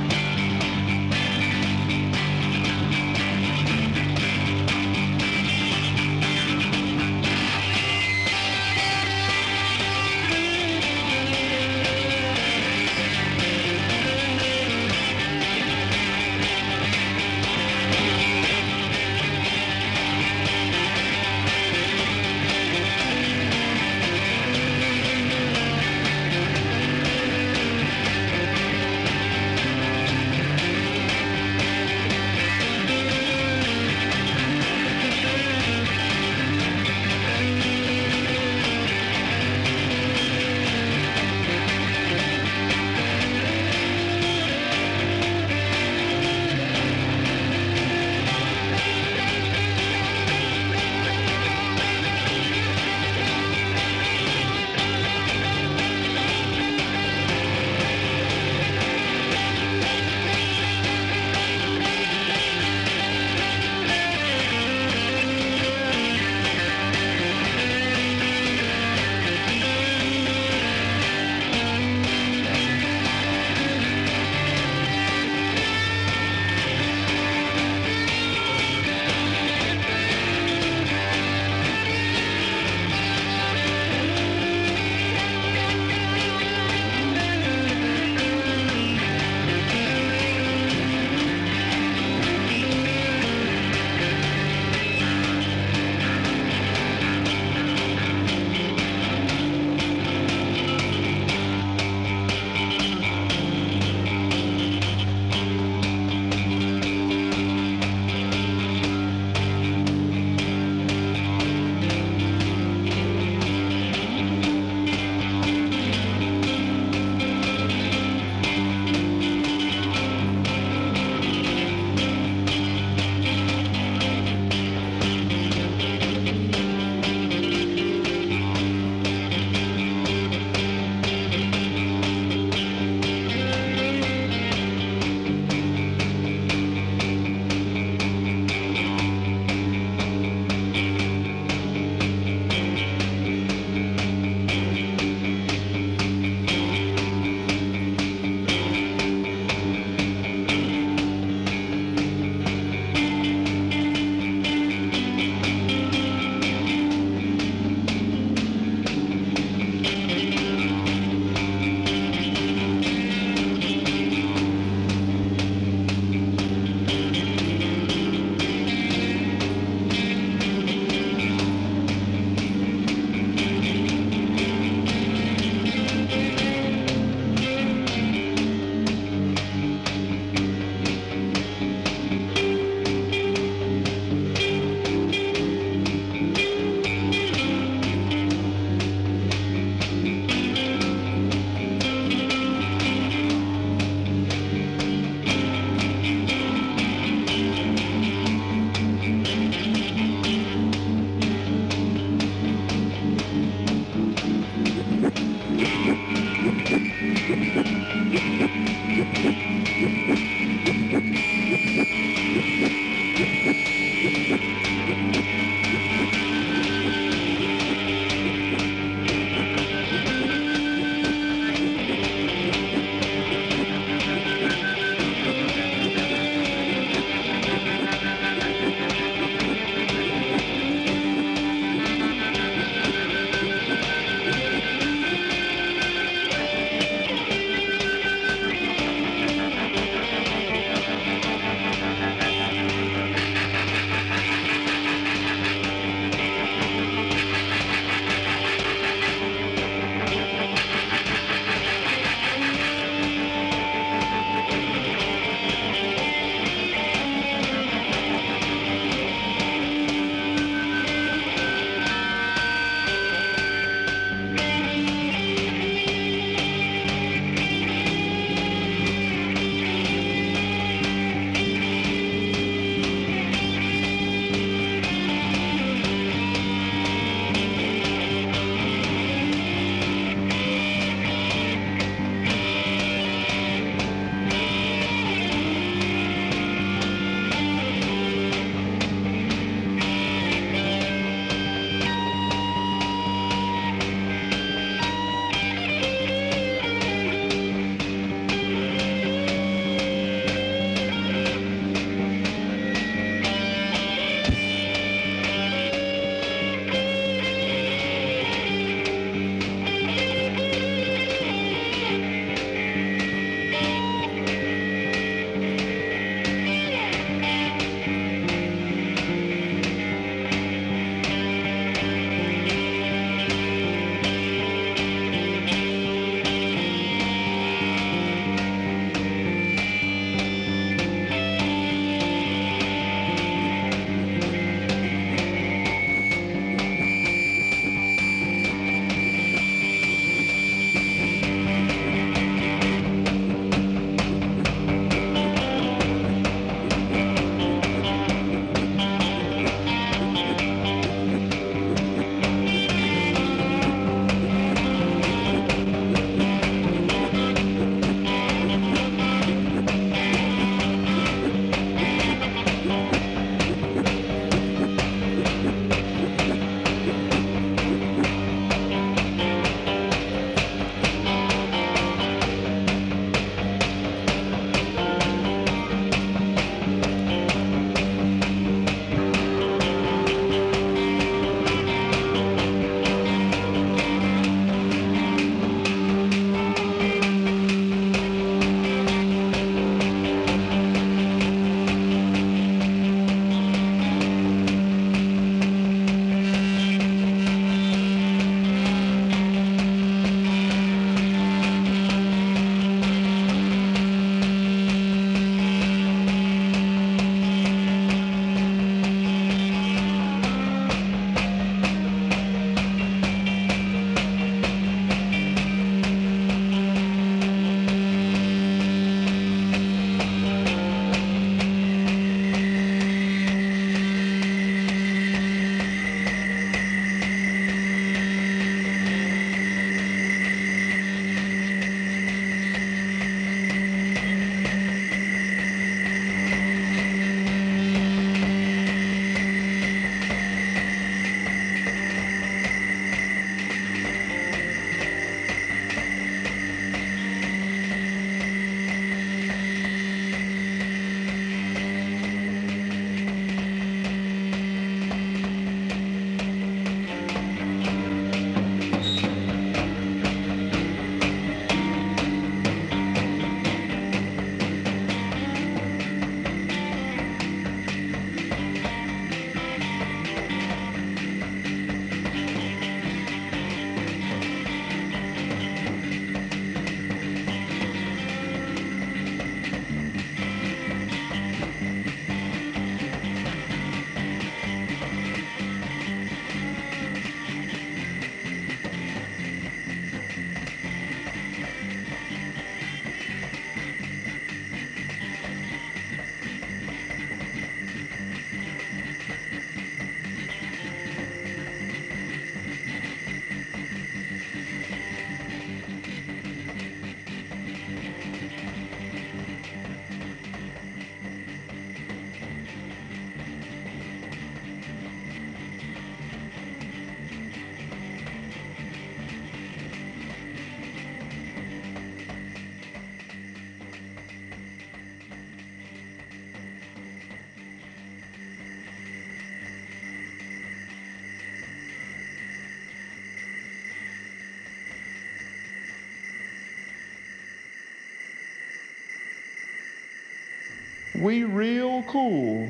We real cool.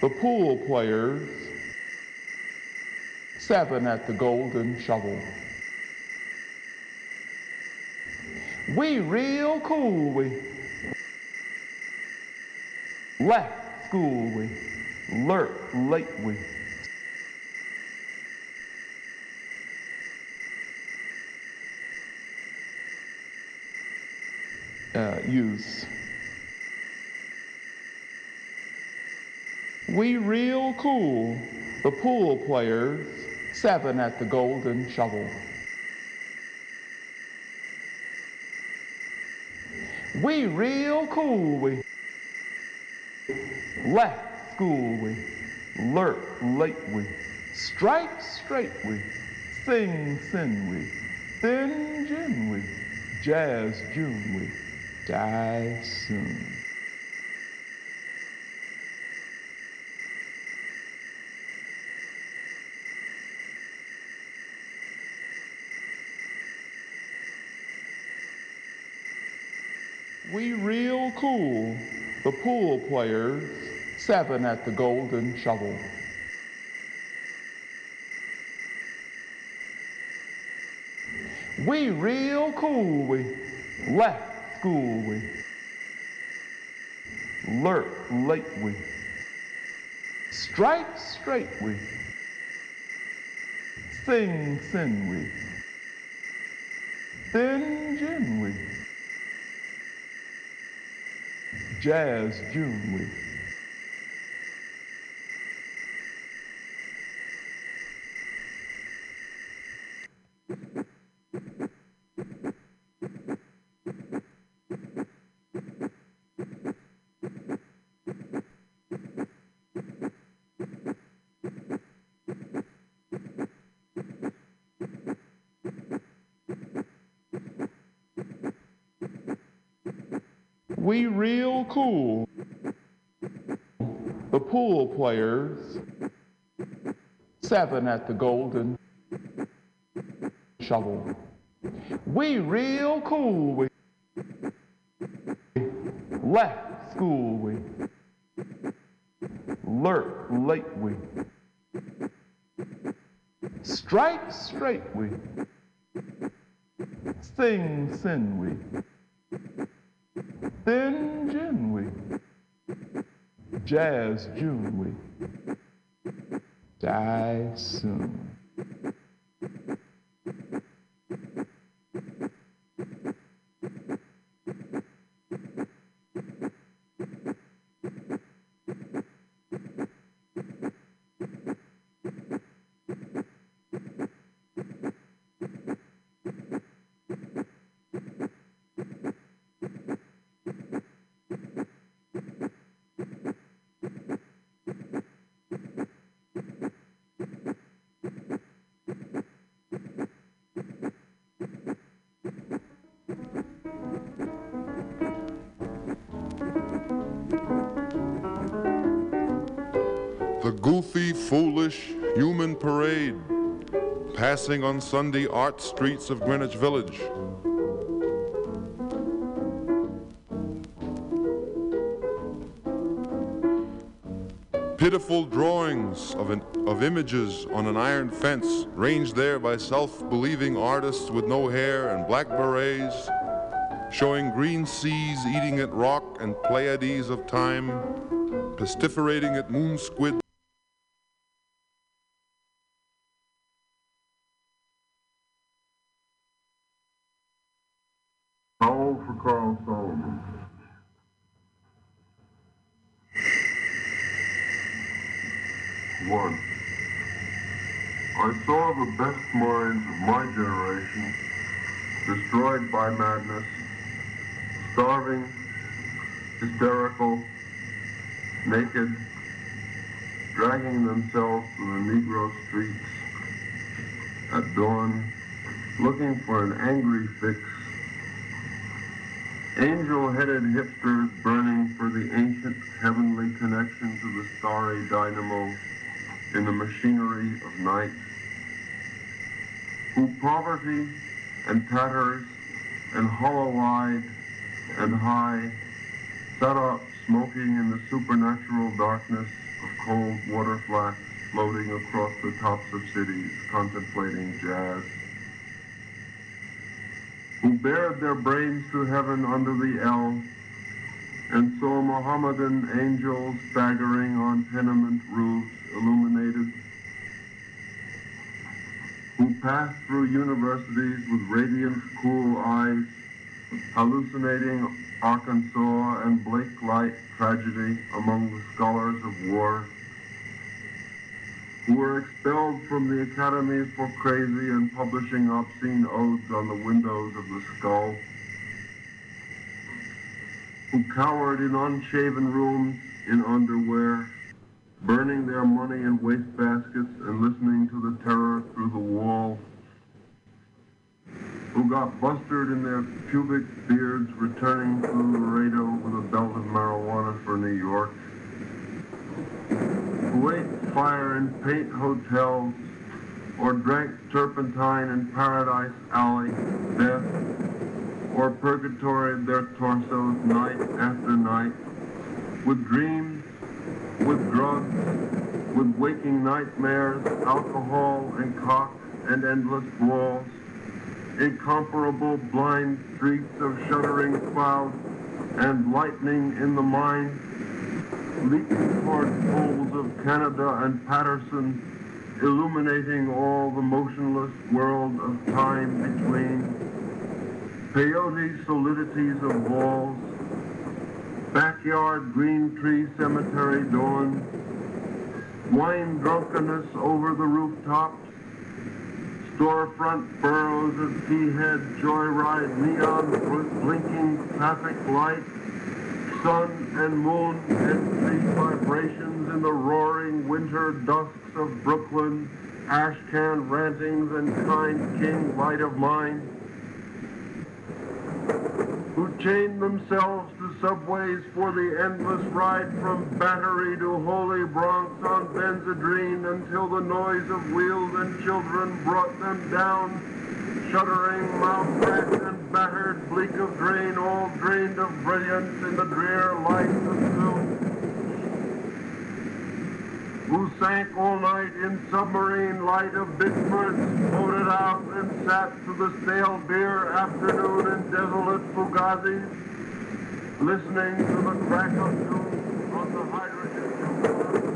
The pool players. Seven at the golden shovel. We real cool, we. Left school, we. Lurk late, we. Uh, use. We real cool. The pool players. Seven at the golden shovel. We real cool, we. Left school, we. Lurk late, we. Strike straight, we. Sing sin, we. Thin gin, we. Jazz June, we. Die soon. We real cool. The pool players. Seven at the golden shovel. We real cool. We left school. We lurk late. We strike straight. We sing sin. We thin gin. We Jazz June week. We real cool. The pool players. Seven at the golden shovel. We real cool. We left school. We lurk late. We strike straight. We sing sin. We thin gin week, jazz week, die soon. Passing on Sunday art streets of Greenwich Village. Pitiful drawings of, an, of images on an iron fence, ranged there by self believing artists with no hair and black berets, showing green seas eating at rock and Pleiades of time, pestiferating at moon squid How old for Carl Solomon? One. I saw the best minds of my generation destroyed by madness, starving, hysterical, naked, dragging themselves to the Negro streets at dawn, looking for an angry fix Angel-headed hipsters burning for the ancient heavenly connection to the starry dynamo in the machinery of night, who poverty and tatters and hollow-eyed and high, sat up smoking in the supernatural darkness of cold water flats floating across the tops of cities, contemplating jazz. Who bared their brains to heaven under the L and saw Mohammedan angels staggering on tenement roofs illuminated who passed through universities with radiant, cool eyes, hallucinating Arkansas and Blake Light tragedy among the scholars of war, who were expelled from the academies for crazy and publishing obscene odes on the windows of the skull, who cowered in unshaven rooms in underwear, burning their money in wastebaskets and listening to the terror through the wall, who got busted in their pubic beards returning through Laredo with a belt of marijuana for New York, who ate fire in paint hotels or drank turpentine in Paradise Alley, death, or purgatoried their torsos night after night with dreams with drugs, with waking nightmares, alcohol and cock and endless brawls, incomparable blind streets of shuddering clouds and lightning in the mind, leaping toward poles of Canada and Paterson, illuminating all the motionless world of time between, peyote solidities of walls, backyard green tree cemetery dawn, wine drunkenness over the rooftops, storefront burrows of tea-head joyride neon bl- blinking traffic lights, sun and moon tree vibrations in the roaring winter dusks of Brooklyn, ash can rantings and kind king light of mine, who chained themselves to subways for the endless ride from Battery to Holy Bronx on Benzedrine until the noise of wheels and children brought them down, shuddering, mouth-racked and battered, bleak of drain, all drained of brilliance in the drear light of doom who sank all night in submarine light of Bickford's, floated out and sat to the stale beer afternoon in desolate Fugazzi's, listening to the crack of doom on the hydrogen tube.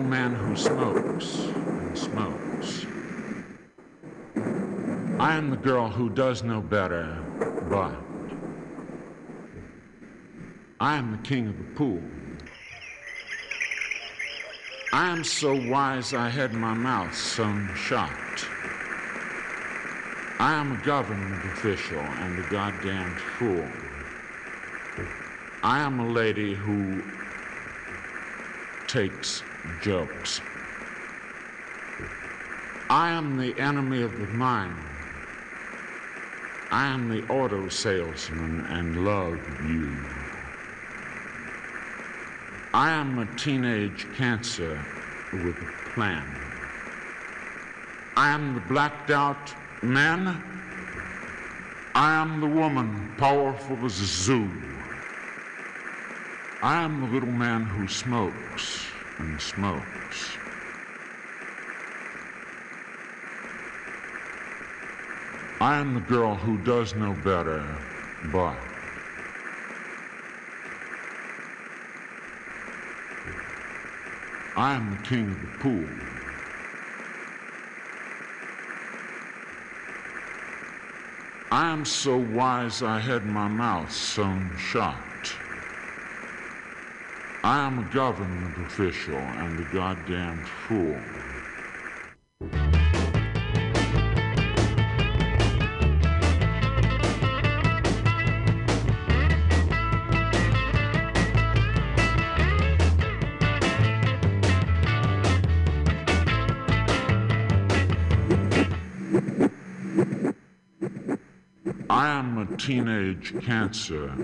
little man who smokes and smokes. I am the girl who does know better, but I am the king of the pool. I am so wise I had my mouth sewn shut. I am a government official and a goddamn fool. I am a lady who takes jokes. I am the enemy of the mind. I am the auto salesman and love you. I am a teenage cancer with a plan. I am the blacked out man. I am the woman powerful as a zoo. I am the little man who smokes and smokes. I am the girl who does know better, but I am the king of the pool. I am so wise I had my mouth sewn shut. I am a government official and a goddamn fool. I am a teenage cancer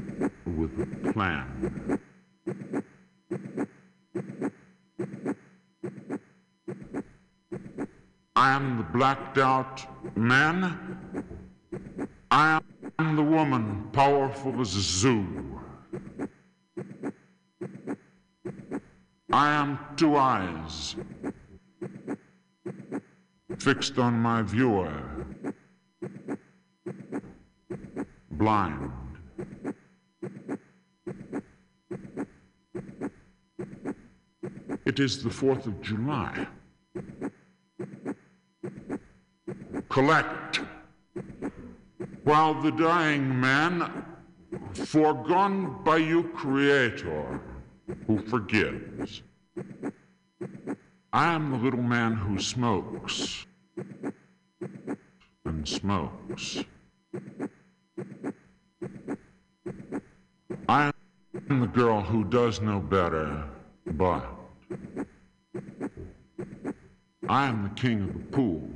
with a plan. I am the blacked out man. I am the woman, powerful as a zoo. I am two eyes fixed on my viewer, blind. It is the 4th of July. Collect. While the dying man, foregone by you, Creator, who forgives. I am the little man who smokes and smokes. I am the girl who does know better, but I am the king of the pool.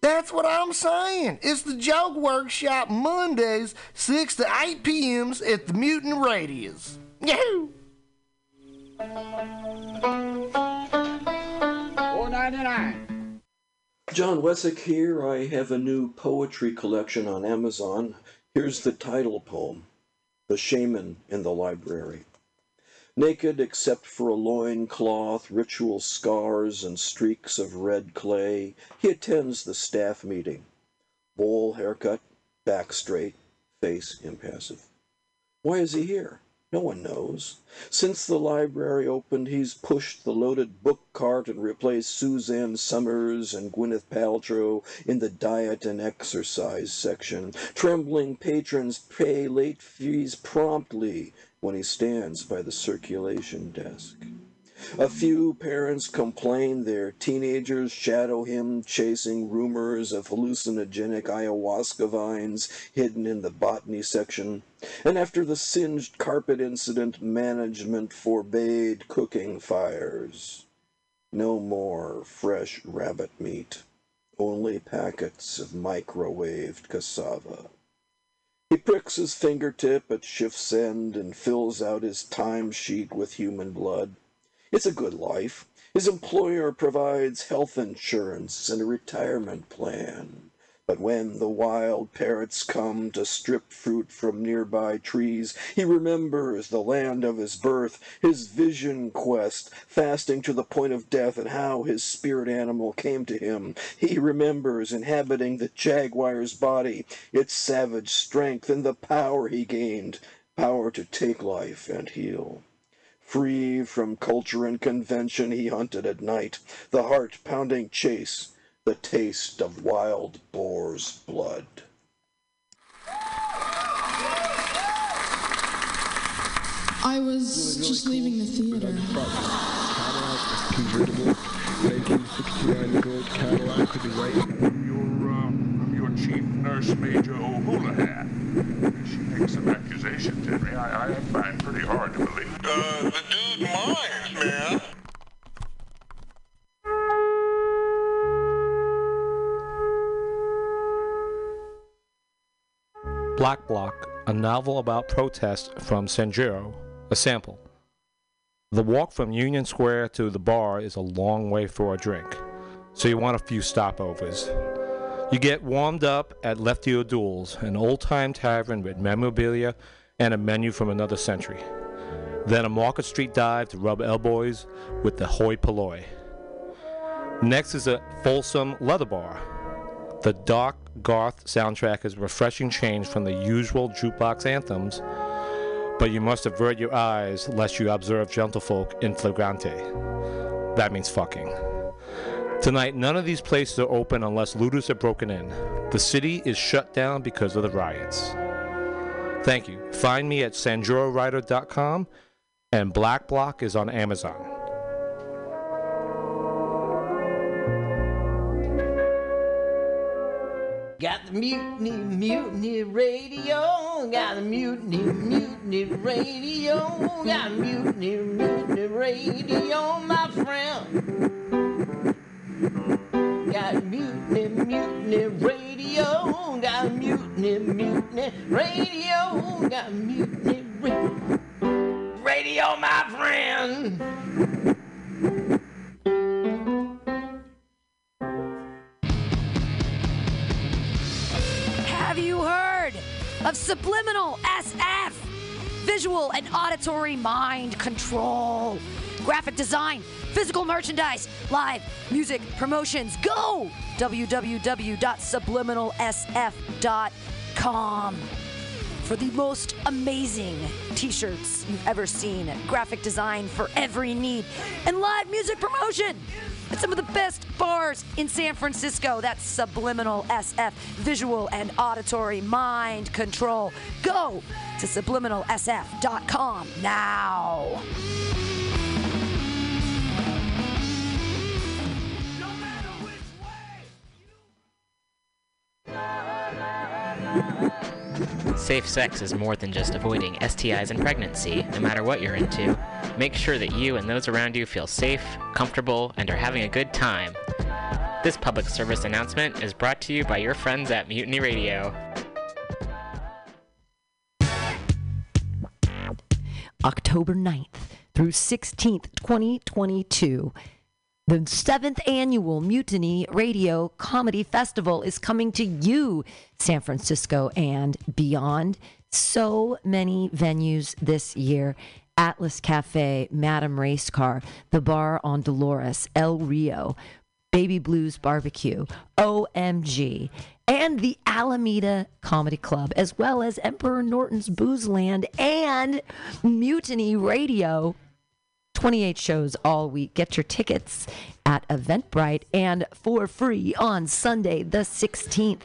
That's what I'm saying. It's the Joke Workshop Mondays, 6 to 8 p.m.s at the Mutant Radius. Yahoo! Four ninety nine. John Wesseck here. I have a new poetry collection on Amazon. Here's the title poem The Shaman in the Library. Naked except for a loin cloth, ritual scars, and streaks of red clay, he attends the staff meeting. Bowl haircut, back straight, face impassive. Why is he here? No one knows. Since the library opened, he's pushed the loaded book cart and replaced Suzanne Somers and Gwyneth Paltrow in the diet and exercise section. Trembling patrons pay late fees promptly when he stands by the circulation desk. A few parents complain their teenagers shadow him chasing rumors of hallucinogenic ayahuasca vines hidden in the botany section. And after the singed carpet incident, management forbade cooking fires. No more fresh rabbit meat, only packets of microwaved cassava. He pricks his fingertip at shift's end and fills out his time sheet with human blood. It's a good life. His employer provides health insurance and a retirement plan. But when the wild parrots come to strip fruit from nearby trees, he remembers the land of his birth, his vision quest, fasting to the point of death, and how his spirit animal came to him. He remembers inhabiting the jaguar's body, its savage strength, and the power he gained power to take life and heal. Free from culture and convention, he hunted at night, the heart pounding chase, the taste of wild boar's blood. I was just leaving the theater. convertible 1969 gold Cadillac with the white. Your, uh, I'm your chief nurse, Major O'Houlihan. She makes some accusations, Henry. I, I find pretty hard to believe. Uh, the dude minds, man. Black Block, a novel about protest from Sanjuro, a sample. The walk from Union Square to the bar is a long way for a drink, so you want a few stopovers. You get warmed up at Lefty O'Doul's, an old time tavern with memorabilia and a menu from another century. Then a Market Street dive to rub elbows with the hoi polloi. Next is a Folsom Leather Bar. The dark goth soundtrack is a refreshing change from the usual jukebox anthems, but you must avert your eyes lest you observe gentlefolk in flagrante. That means fucking. Tonight, none of these places are open unless looters have broken in. The city is shut down because of the riots. Thank you. Find me at sanjurowriter.com and Black Block is on Amazon. Got the mutiny, mutiny radio. Got the mutiny, mutiny radio. Got the mutiny, mutiny radio, my friend. Got mutiny, mutiny radio. Got mutiny, mutiny radio. Got mutiny radio, my friend. Have you heard of Subliminal SF? Visual and auditory mind control, graphic design, physical merchandise, live music promotions. Go! www.subliminalsf.com for the most amazing t shirts you've ever seen. Graphic design for every need, and live music promotion at some of the best bars in San Francisco. That's Subliminal SF, visual and auditory mind control. Go to subliminalsf.com now. Safe sex is more than just avoiding STIs and pregnancy, no matter what you're into. Make sure that you and those around you feel safe, comfortable, and are having a good time. This public service announcement is brought to you by your friends at Mutiny Radio. October 9th through 16th, 2022. The seventh annual Mutiny Radio Comedy Festival is coming to you, San Francisco and beyond. So many venues this year Atlas Cafe, Madame Race Car, the bar on Dolores, El Rio, Baby Blues Barbecue, OMG, and the Alameda Comedy Club, as well as Emperor Norton's Booze Land and Mutiny Radio. 28 shows all week. Get your tickets at Eventbrite and for free on Sunday, the 16th.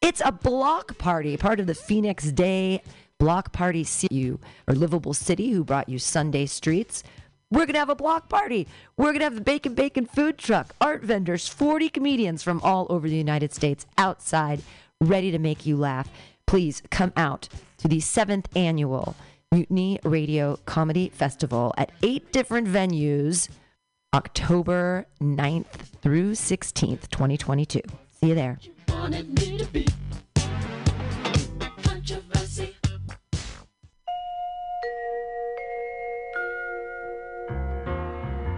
It's a block party, part of the Phoenix Day Block Party CU or Livable City, who brought you Sunday Streets. We're going to have a block party. We're going to have the Bacon Bacon food truck, art vendors, 40 comedians from all over the United States outside, ready to make you laugh. Please come out to the seventh annual Mutiny Radio Comedy Festival at eight different venues, October 9th through 16th, 2022. See you there. wanted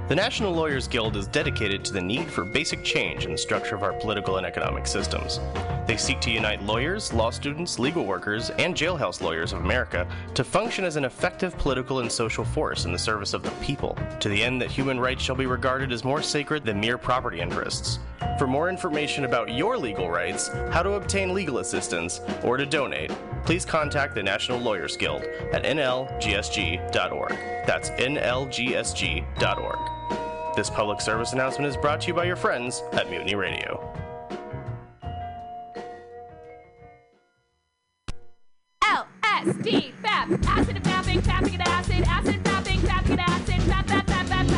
The National Lawyers Guild is dedicated to the need for basic change in the structure of our political and economic systems. They seek to unite lawyers, law students, legal workers, and jailhouse lawyers of America to function as an effective political and social force in the service of the people, to the end that human rights shall be regarded as more sacred than mere property interests. For more information about your legal rights, how to obtain legal assistance, or to donate, please contact the National Lawyers Guild at nlgsg.org. That's nlgsg.org. This public service announcement is brought to you by your friends at Mutiny Radio. LSD, FAP, acid and fapping, fapping and acid, acid and fapping, fapping and acid, fap, fap, fap, fap, fap,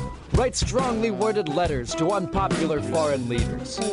write strongly worded letters to unpopular foreign leaders,